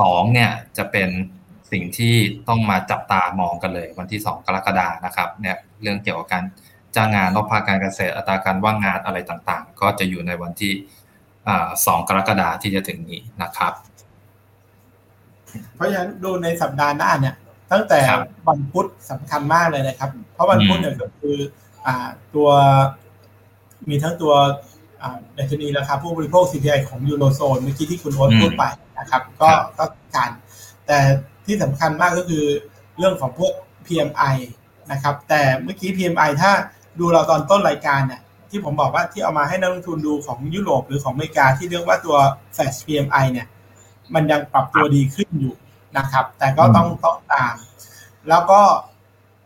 สองเนี่ยจะเป็นสิ่งที่ต้องมาจับตามองกันเลย วันที่ 2 กรกฎานะครับเนี่ยเรื่องเกี่ยวกับการจ้างงานนอกภาคการเกษตรอัตราการว่างงานอะไรต่างๆ ก็จะอยู่ในวันที่ สองกรกฎาที่จะถึงนี้นะครับ เพราะฉะนั้นดูในสัปดาห์หน้าเนี่ย ตั้งแต่วันพุธสำคัญมากเลยนะครับ เพราะวันพุธเนี่ยก็คืออ่าตัวมีทั้งตัวดัชนีราคาผู้บริโภค CPI ของยูโรโซนเมื่อกี้ที่คุณโอ๊ตพูดไปนะครับ ก็ก็การ แต่ที่สำคัญมากก็คือเรื่องของพวก PMI นะครับ แต่เมื่อกี้ PMI ถ้าดูเราตอนต้นรายการเนี่ย ที่ผมบอกว่าที่เอามาให้นักลงทุนดูของยุโรปหรือของอเมริกาที่เรียกว่าตัว Flash PMI เนี่ย มันยังปรับตัวดีขึ้นอยู่นะครับ แต่ก็ต้องต้องตาม แล้วก็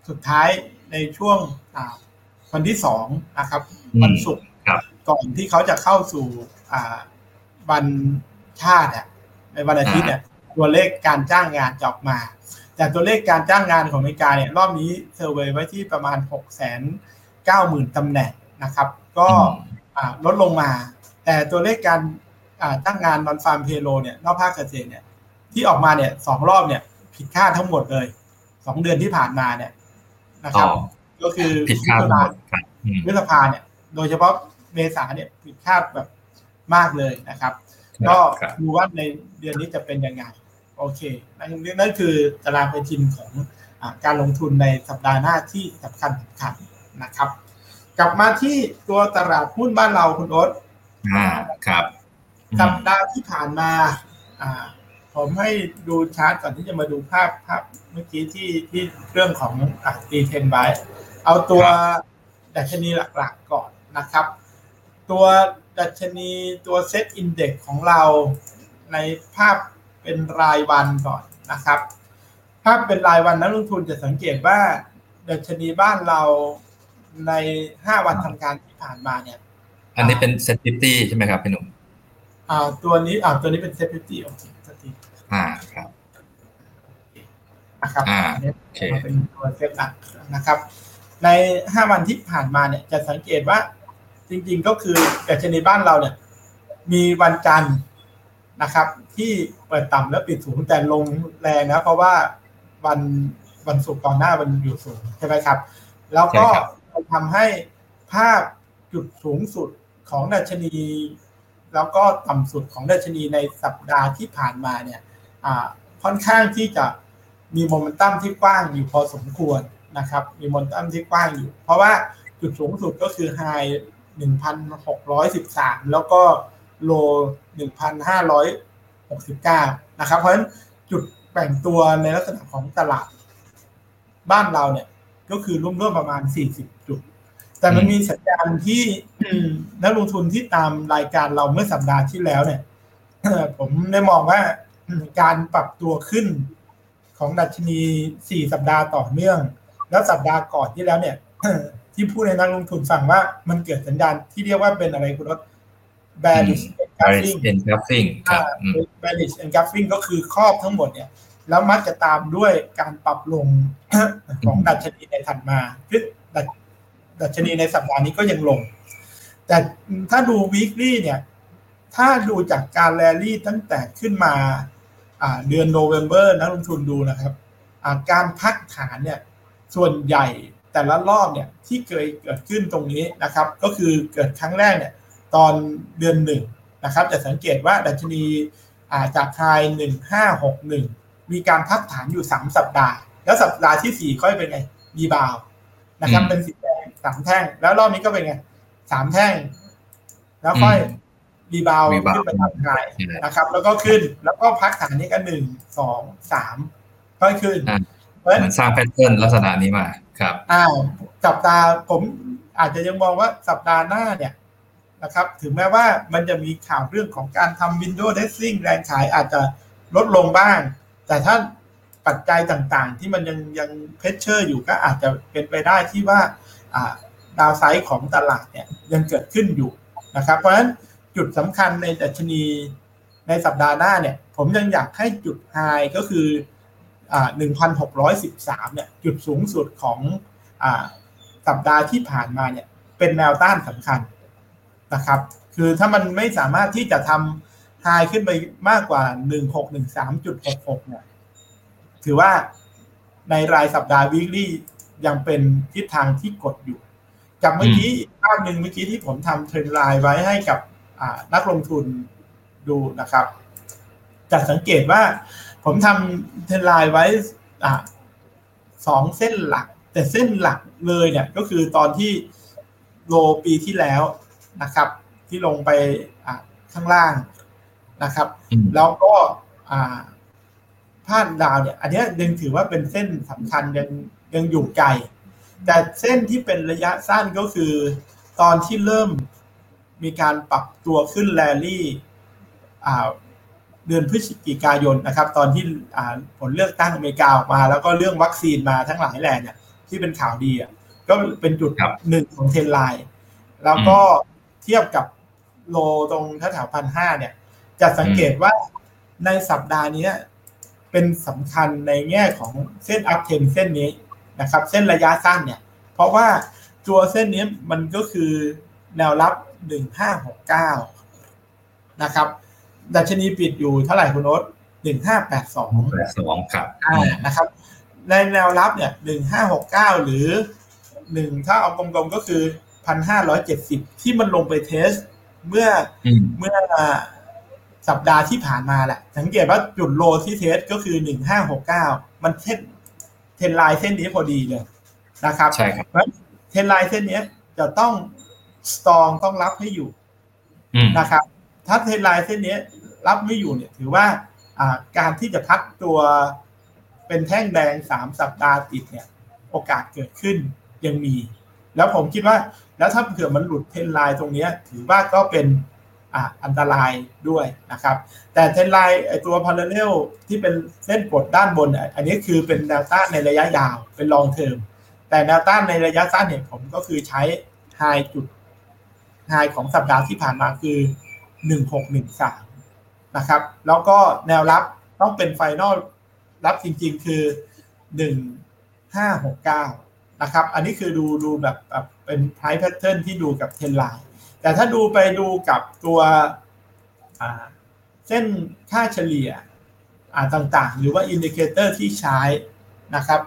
สุดท้ายในช่วงวันที่สองนะครับวันศุกร์ก่อนที่เขาจะเข้าสู่วันชาติในวันอาทิตย์เนี่ยตัวเลขการจ้างงานจะออกมา แต่ตัวเลขการจ้างงานของอเมริกาเนี่ยรอบนี้เซอร์เวยไว้ที่ประมาณ6 9 0 0 0 0ตำแหน่ง นะครับ ก็ลดลงมา แต่ตัวเลขการจ้างงานนอนฟาร์มเพโลเนี่ยนอกภาคเกษตรเนี่ยที่ออกมาเนี่ยสองรอบเนี่ยผิดคาดทั้งหมดเลยสองเดือนที่ผ่านมาเนี่ยนะครับ ก็คือผิดคาดพฤษภาเนี่ย โดยเฉพาะเมษาเนี่ยผิดคาดแบบมากเลยนะครับ ก็ดูว่าในเดือนนี้จะเป็นยังไง โอเคนั่นนั่นคือตารางเป็นทินของอการลงทุนในสัปดาห์หน้าที่สำคัญสำคัญนะครับ กลับมาที่ตัวตลาดหุ้นบ้านเราคุณโอ๊ตอ่าครับสัปดาห์ที่ผ่านมา อ่า ผมให้ดูชาร์ตก่อนที่จะมาดูภาพภาพเมื่อกี้ที่ที่เรื่องของอ่าตีเทนไว้เอาตัวดัชนีหลักๆก่อนนะครับ ตัวดัชนีตัวเซตอินเด็กของเราในภาพเป็นรายวันก่อนนะครับ ภาพเป็นรายวันนักลงทุนจะสังเกตว่าดัชนีบ้านเรา ในห้าวันทำการที่ผ่านมาเนี่ย อันนี้เป็น SET fifty ใช่ไหมครับพี่หนุ่มอ่าตัวนี้อ่าตัวนี้เป็น SET fifty โอเคสติอ่าครับนะครับอ่าโอเคเป็นตัวเซตหลักนะครับ ในห้าวันที่ผ่านมาเนี่ยจะสังเกตว่า จริง ๆ ก็คือดัชนีบ้านเราเนี่ย มีวันจันทร์นะครับ ที่เปิดต่ำแล้วปิดสูงแต่ลงแรงนะเพราะว่าวันวันศุกร์ก่อนหน้ามันอยู่สูงใช่ไหมครับ แล้วก็ ทำให้ภาพจุดสูงสุดของดัชนี แล้วก็ต่ำสุดของดัชนีในสัปดาห์ที่ผ่านมาเนี่ยค่อนข้างที่จะมีโมเมนตัมที่กว้างอยู่พอสมควรนะครับ มีโมเมนตัมที่กว้างอยู่ เพราะว่าจุดสูงสุดก็คือไฮ1,613 แล้วก็โล 1,569 นะครับ เพราะฉะนั้นจุดแบ่งตัวในลักษณะของตลาดบ้านเราเนี่ย ก็คือร่วมๆประมาณ 40 จุด แต่มันมีสัญญาณที่นักลงทุนที่ตามรายการเราเมื่อสัปดาห์ที่แล้วเนี่ยผมได้มองว่าการปรับตัวขึ้นของดัชนี 4 สัปดาห์ต่อเนื่อง แล้วสัปดาห์ก่อนที่แล้วเนี่ย ที่พูดในนักลงทุนฟังว่ามันเกิดสัญญาณที่เรียกว่าเป็นอะไรคุณรถ bearish engulfing ครับ bearish engulfing ก็คือครอบทั้งหมดเนี่ย แล้วมักจะตามด้วยการปรับลงของดัชนีในถัดมาคือดัชนีในสัปดาห์นี้ก็ยังลง แต่ถ้าดู weekly เนี่ย ถ้าดูจากการแรลลี่ตั้งแต่ขึ้นมาเดือนโนเวม ber นักลงทุนดูนะครับการพักฐานเนี่ยส่วนใหญ่แต่ละรอบเนี่ยที่เคยเกิดขึ้นตรงนี้นะครับ ก็คือเกิดครั้งแรกเนี่ยตอนเดือนหนึ่งนะครับ จะสังเกตว่าดัชนีจากไฮหนึ่งห้าหกหนึ่ง มีการพักฐานอยู่สามสัปดาห์ แล้วสัปดาห์ที่สี่ค่อยเป็นไง มีบาวนะครับ เป็นสีแดงสามแท่ง แล้วรอบนี้ก็เป็นไงสามแท่ง แล้วค่อยrebound ขึ้นไปทำ high นะครับ แล้วก็ขึ้นแล้วก็พักฐานนี้กันหนึ่งสองสามค่อยขึ้นเหมือนสร้าง patternลักษณะนี้มาครับอ้าวสัปดาห์ผมอาจจะยังมองว่าสัปดาห์หน้าเนี่ยนะครับ ถึงแม้ว่ามันจะมีข่าวเรื่องของการทำ Windows Dressing แรงขายอาจจะลดลงบ้าง แต่ถ้าปัจจัยต่างๆ ที่มันยังยัง pressure อยู่ก็อาจจะเป็นไปได้ที่ว่าดาวไซด์ของตลาดเนี่ยยังเกิดขึ้นอยู่นะครับ เพราะฉะนั้นจุดสำคัญในดัชนีในสัปดาห์หน้าเนี่ย ผมยังอยากให้จุดไฮก็คือ1,613 เนี่ย จุดสูงสุดของอสัปดาห์ที่ผ่านมาเนี่ย เป็นแนวต้านสำคัญนะครับ คือถ้ามันไม่สามารถที่จะทำ ไฮขึ้นไปมากกว่า 1613.66 เนี่ย ถือว่าในรายสัปดาห์วีคลี่ยังเป็นทิศทางที่กดอยู่จากเมื่อกี้ภาพหนึ่งเมื่อกี้ที่ผมทำเทรนไลน์ไว้ให้กับนักลงทุนดูนะครับจะสังเกตว่าผมทำเทรนไลน์ไว้สองเส้นหลัก แต่เส้นหลักเลยเนี่ยก็คือตอนที่โลปีที่แล้วนะครับ ที่ลงไปข้างล่าง นะครับ แล้วก็อ่าพาดดาวเนี่ย อันนี้ยังถือว่าเป็นเส้นสำคัญยังยังอยู่ไกล แต่เส้นที่เป็นระยะสั้นก็คือ ตอนที่เริ่มมีการปรับตัวขึ้นแรลลี่เดือนพฤศจิกายนนะครับ ตอนที่ผลเลือกตั้งอเมริกาออกมา แล้วก็เรื่องวัคซีนมาทั้งหลายแหล่เนี่ยที่เป็นข่าวดีอะก็เป็นจุดหนึ่งของเทนไลน์แล้วก็เทียบกับโลตรงแถวพันห้าเนี่ย จะสังเกตว่าในสัปดาห์นี้เป็นสำคัญในแง่ของเส้นอัพเทนเส้นนี้นะครับ เส้นระยะสั้นเนี่ย เพราะว่าตัวเส้นนี้มันก็คือแนวรับหนึ่งห้าหกเก้านะครับ ดัชนีปิดอยู่เท่าไหร่คุณโน้ตหนึ่งห้าแปดสองแปดสองครับอ่านะครับ ในแนวรับเนี่ยหนึ่งห้าหกเก้าหรือหนึ่งถ้าเอากลมๆก็คือพันห้าร้อยเจ็ดสิบที่มันลงไป test เมื่อเมื่อ สัปดาห์ที่ผ่านมาแหละ สังเกตว่าจุด low ที่ test ก็คือหนึ่งห้าหกเก้ามัน trend trend line เส้นนี้พอดีเลยนะครับใช่ครับ trend line เส้นนี้จะต้องสตองต้องรับให้อยู่นะครับ ถ้า trend line เส้นนี้รับไม่อยู่เนี่ยถือว่าการที่จะพักตัวเป็นแท่งแดงสามสัปดาห์ติดเนี่ย โอกาสเกิดขึ้นยังมี แล้วผมคิดว่า แล้วถ้าเผื่อมันหลุด trend line ตรงนี้ถือว่าก็เป็น อะอันตรายด้วยนะครับ แต่ trend line ไอตัว parallel ที่เป็นเส้นกดด้านบน อันนี้คือเป็นแนวต้านในระยะยาวเป็น long term แต่แนวต้านในระยะสั้นเนี่ยผมก็คือใช้ high จุด high ของสัปดาห์ที่ผ่านมาคือหนึ่งหกหนึ่งสามนะครับ แล้วก็แนวรับต้องเป็น final รับจริงๆ คือหนึ่งห้าหกเก้านะครับ อันนี้คือดูดูแบบแบบเป็น price pattern ที่ดูกับ trend line แต่ถ้าดูไปดูกับตัวเส้นค่าเฉลี่ยต่างๆ หรือว่า indicator ที่ใช้นะครับ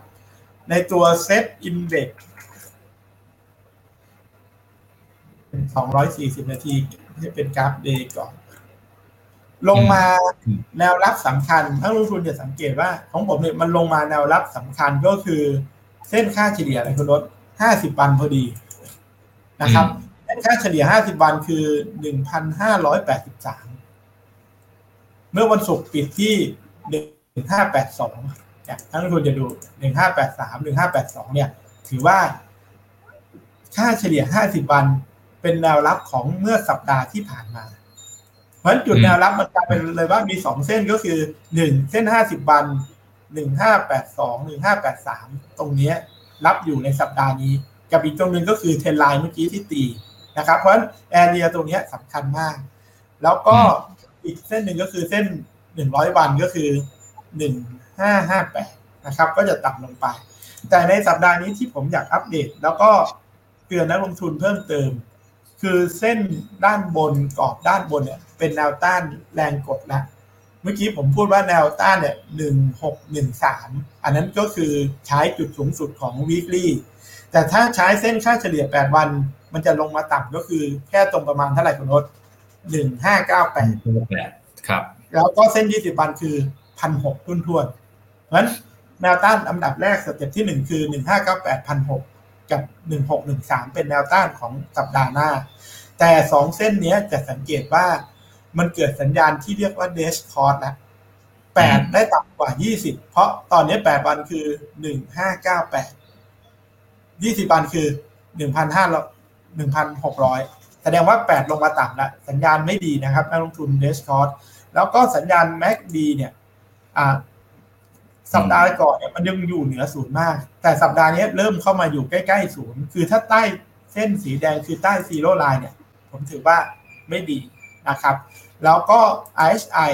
ในตัว SET Index 240นาทีให้เป็นกราฟเดย์ก่อน ลงมาแนวรับสำคัญนักลงทุนจะสังเกตว่า ของผมเนี่ยมันลงมาแนวรับสำคัญก็คือ เส้นค่าเฉลี่ยอะไรคุณรถ50วันพอดีนะครับ ค่าเฉลี่ย 50 วันคือ 1,583 เมื่อวันศุกร์ปิดที่ 1582เนี่ยนักลงทุนจะดู 1583 1582 เนี่ย ถือว่า ค่าเฉลี่ย 50 วันเป็นแนวรับของเมื่อสัปดาห์ที่ผ่านมา เพราะฉะนั้นจุดแนวรับมันกลายเป็นเลยว่ามีสองเส้นก็คือหนึ่งเส้นห้าสิบวันหนึ่งห้าแปดสองหนึ่งห้าแปดสามตรงนี้รับอยู่ในสัปดาห์นี้ กับอีกตรงหนึ่งก็คือเทนไลน์เมื่อกี้ที่ตี นะครับ เพราะฉะนั้นแอเรียตรงนี้สำคัญมาก แล้วก็อีกเส้นหนึ่งก็คือเส้นหนึ่งร้อยวันก็คือหนึ่งห้าห้าแปดนะครับ ก็จะต่ำลงไป แต่ในสัปดาห์นี้ที่ผมอยากอัปเดต แล้วก็เตือนนักลงทุนเพิ่มเติม คือเส้นด้านบนกรอบด้านบนเนี่ยเป็นแนวต้านแรงกดแล้วเมื่อกี้ผมพูดว่าแนวต้านเนี่ยหนึ่งหกหนึ่งสามอันนั้นก็คือใช้จุดสูงสุดของ weekly แต่ถ้าใช้เส้นค่าเฉลี่ยแปดวัน มันจะลงมาต่ำก็คือแค่ตรงประมาณเท่าไหร่คุณนศหนึ่งห้าเก้าแปดครับ แล้วก็เส้นยี่สิบวันคือพันหกทุ่นทวนเพราะฉะนั้นแนวต้านอันดับแรก step ที่หนึ่งคือหนึ่งห้าเก้าแปดพันหกกับหนึ่งหกหนึ่งสามเป็นแนวต้านของสัปดาห์หน้า แต่สองเส้นนี้จะสังเกตว่ามันเกิดสัญญาณที่เรียกว่า dead cross แล้วแปดได้ต่ำกว่ายี่สิบเพราะตอนนี้แปดวันคือหนึ่งห้าเก้าแปดยี่สิบวันคือหนึ่งพันห้าหนึ่งพันหกร้อย แสดงว่าแปดลงมาต่ำแล้วสัญญาณไม่ดีนะครับนักลงทุนเดชคอร์สแล้วก็สัญญาณแม็กดีเนี่ยสัปดาห์ก่อนเนี่ยมันยังอยู่เหนือศูนย์มาก แต่สัปดาห์นี้เริ่มเข้ามาอยู่ใกล้ๆศูนย์คือถ้าใต้เส้นสีแดงคือใต้ซีโร่ไลน์เนี่ย ผมถือว่าไม่ดีนะครับ แล้วก็ RSI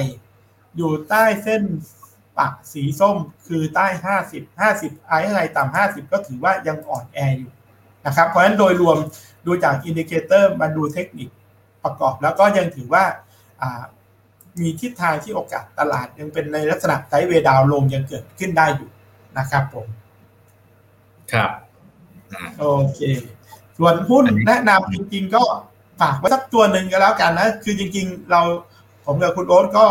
อยู่ใต้เส้นปักสีส้มคือใต้ 50 50 RSI ต่ำ50 ก็ถือว่ายังอ่อนแออยู่นะครับ เพราะฉะนั้นโดยรวม ดูจาก indicator มาดูเทคนิคประกอบ แล้วก็ยังถือว่ามีทิศทางที่โอกาสตลาดยังเป็นในลักษณะ sideway down ลงยังเกิดขึ้นได้อยู่นะครับผมครับโอเค ส่วนหุ้นแนะนำจริง ๆ ก็ฝากไว้สักตัวหนึ่งก็แล้วกันนะ คือจริง ๆ เราผมกับคุณโอ๊ตก็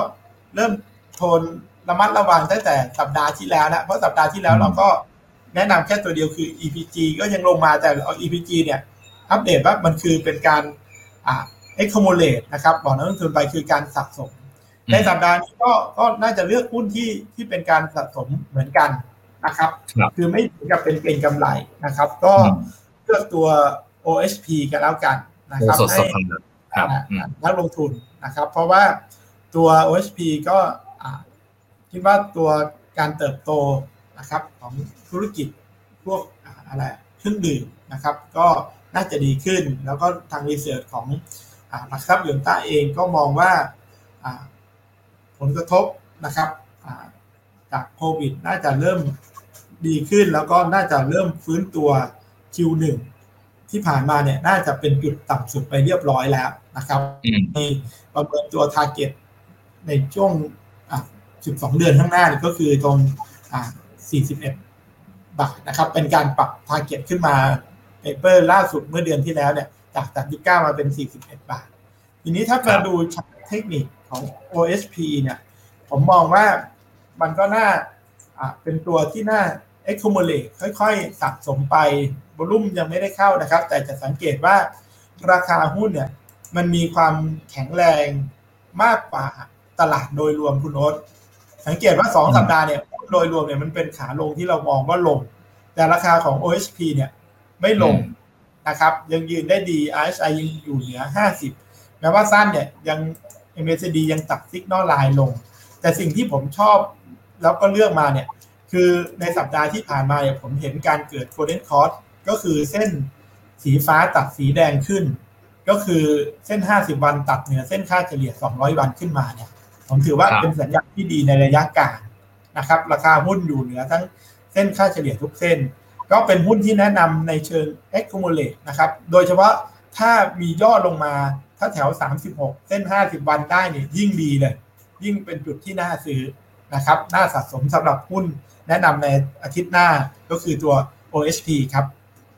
เริ่มโทนระมัดระวังตั้งแต่สัปดาห์ที่แล้วนะ เพราะสัปดาห์ที่แล้วเราก็แนะนำแค่ตัวเดียวคือ EPG ก็ยังลงมาแต่เอา EPG เนี่ย อัปเดตว่ามันคือเป็นการอ่า accumulate นะครับบอกนักลงทุนไปคือการสะสม ในสัปดาห์นี้ก็ก็น่าจะเลือกหุ้นที่ที่เป็นการสะสมเหมือนกันนะครับ คือไม่ถึงกับเป็นเก็งกำไรนะครับ ก็เลือกตัว OHP กันแล้วกันนะครับให้นักลงทุนนะครับ เพราะว่าตัว OHP ก็คิดว่าตัวการเติบโตนะครับของธุรกิจพวกอะไรเครื่องดื่มนะครับ ก็ น่าจะดีขึ้น แล้วก็ทางรีเสิร์ชของหลักทรัพย์ยนต้าเองก็มองว่าผลกระทบนะครับจากโควิด น่าจะเริ่มดีขึ้น แล้วก็น่าจะเริ่มฟื้นตัว Q1 ที่ผ่านมาเนี่ยน่าจะเป็นจุดต่ำสุดไปเรียบร้อยแล้วนะครับในประเมินตัว t a r g e t ในช่วง 12 เดือนข้างหน้าก็คือตรง 41 บาทนะครับ เป็นการปรับ t a r g e t ขึ้นมา paper ล่าสุดเมื่อเดือนที่แล้วเนี่ยจาก39มาเป็น 41 บาท ทีนี้ถ้ามาดูชาร์ตเทคนิคของ OSP เนี่ยผมมองว่ามันก็น่าเป็นตัวที่น่า accumulate ค่อยๆสะสมไปวอลุ่มยังไม่ได้เข้านะครับ แต่จะสังเกตว่าราคาหุ้นเนี่ยมันมีความแข็งแรงมากกว่าตลาดโดยรวมคุณโน้ตสังเกตว่าสองสัปดาห์เนี่ยโดยรวมเนี่ยมันเป็นขาลงที่เรามองว่าลง แต่ราคาของ OHP เนี่ย ไม่ลงนะครับ ยังยืนได้ดี RSI ยังอยู่เหนือ 50 แม้ว่าสั้นเนี่ยยัง MACD ยังตัดซิกนอลไลน์ลง แต่สิ่งที่ผมชอบแล้วก็เลือกมาเนี่ย คือในสัปดาห์ที่ผ่านมาเนี่ยผมเห็นการเกิดโ o เดนคอร์สก็คือเส้นสีฟ้าตัดสีแดงขึ้น ก็คือเส้น 50 วันตัดเหนือเส้นค่าเฉลี่ย 200 วันขึ้นมาเนี่ย ผมถือว่าเป็นสัญญาณที่ดีในระยะกลางนะครับ ราคาหุ้นอยู่เหนือทั้งเส้นค่าเฉลี่ยทุกเส้น ก็เป็นหุ้นที่แนะนำในเชิง accumulate นะครับ โดยเฉพาะถ้ามีย่อลงมาถ้าแถว 36 เส้น 50 วันได้เนี่ยยิ่งดีเลย ยิ่งเป็นจุดที่น่าซื้อนะครับน่าสะสมสำหรับหุ้นแนะนำในอาทิตย์หน้าก็คือตัว OHP ครับ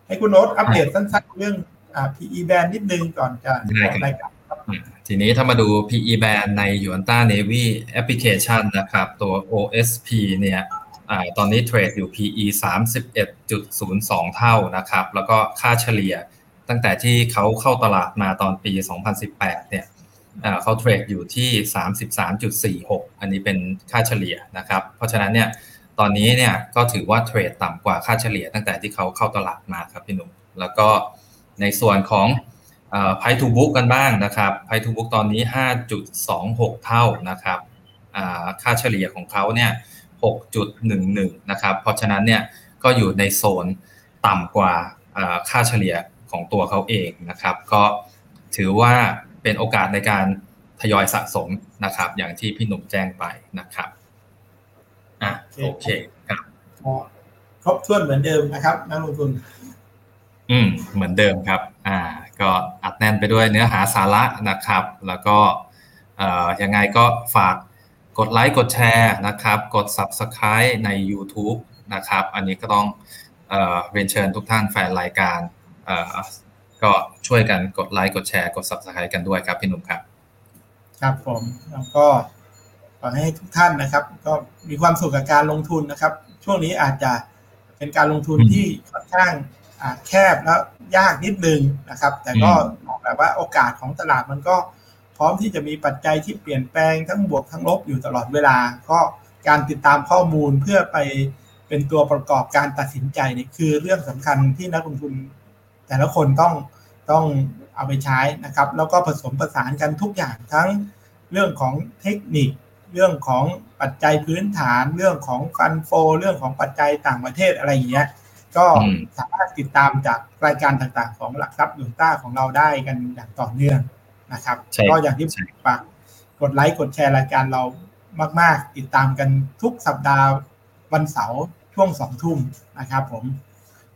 ให้คุณโน้ตอัปเดตสั้นๆ เรื่องอ่า PE band นิดนึงก่อนจะได้ครับรายการครับทีนี้ถ้ามาดู PE band ใน y u a n t a Navy Application นะครับ ตัว OSP เนี่ย อตอนนี้เทรดอยู่ PE 31.02 เท่านะครับ แล้วก็ค่าเฉลี่ยตั้งแต่ที่เขาเข้าตลาดมาตอนปี 2018 เนี่ยเขาเทรดอยู่ที่ 33.46 อันนี้เป็นค่าเฉลี่ยนะครับ เพราะฉะนั้นเนี่ยตอนนี้เนี่ยก็ถือว่าเทรดต่ำกว่าค่าเฉลี่ยตั้งแต่ที่เขาเข้าตลาดมาครับพี่หนุ่มแล้วก็ในส่วนของไพทูบุ๊กกันบ้างนะครับไพทูบุ๊กตอนนี้ 5.26 เท่านะครับค่าเฉลี่ยของเขาเนี่ย 6.11 นะครับ เพราะฉะนั้นเนี่ยก็อยู่ในโซนต่ำกว่าอ่าค่าเฉลี่ยของตัวเขาเองนะครับ ก็ถือว่าเป็นโอกาสในการทยอยสะสมนะครับ อย่างที่พี่หนุ่มแจ้งไปนะครับอะโอเคครับก็ครบถ้วนเหมือนเดิมนะครับนักลงทุน อืม เหมือนเดิมครับ อ่า ก็อัดแน่นไปด้วยเนื้อหาสาระนะครับ แล้วก็เอ่อยังไงก็ฝาก กดไลค์กดแชร์นะครับ กด Subscribe ใน YouTube นะครับ อันนี้ก็ต้องเอ่อเรียนเชิญทุกท่านแฟนรายการเอ่อก็ช่วยกันกดไลค์กดแชร์กด Subscribe กันด้วยครับพี่หนุ่มครับ ครับผมแล้วก็ขอให้ทุกท่านนะครับ ก็มีความสุขกับการลงทุนนะครับ ช่วงนี้อาจจะเป็นการลงทุนอืมที่ค่อนข้างอ่าแคบแล้วยากนิดนึงนะครับ แต่ก็อืมบอกแบบว่าโอกาสของตลาดมันก็ พร้อมที่จะมีปัจจัยที่เปลี่ยนแปลงทั้งบวกทั้งลบอยู่ตลอดเวลา ก็การติดตามข้อมูลเพื่อไปเป็นตัวประกอบการตัดสินใจเนี่ยคือเรื่องสำคัญที่นักลงทุน แต่ละคนต้องต้องเอาไปใช้นะครับ แล้วก็ผสมผสานกันทุกอย่างทั้งเรื่องของเทคนิค เรื่องของปัจจัยพื้นฐาน เรื่องของฟันโฟ เรื่องของปัจจัยต่างประเทศอะไรอย่างเงี้ยก็อืมสามารถติดตามจากรายการต่างๆ ของหลักทรัพย์ยูนต้าของเราได้กันอย่างต่อเนื่อง นะครับใช่ก็อย่างที่ใช่ฝากกดไลค์กดแชร์รายการเรามาก ๆ ติดตามกันทุกสัปดาห์วันเสาร์ช่วงสองทุ่มนะครับ ผม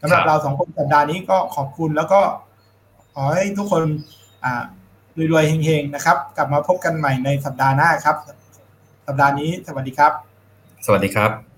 สำหรับเราสองคนสัปดาห์นี้ก็ขอบคุณแล้วก็ขอให้ทุกคนอ่ารวยๆเฮงๆนะครับ กลับมาพบกันใหม่ในสัปดาห์หน้าครับ สัปดาห์นี้สวัสดีครับ สวัสดีครับ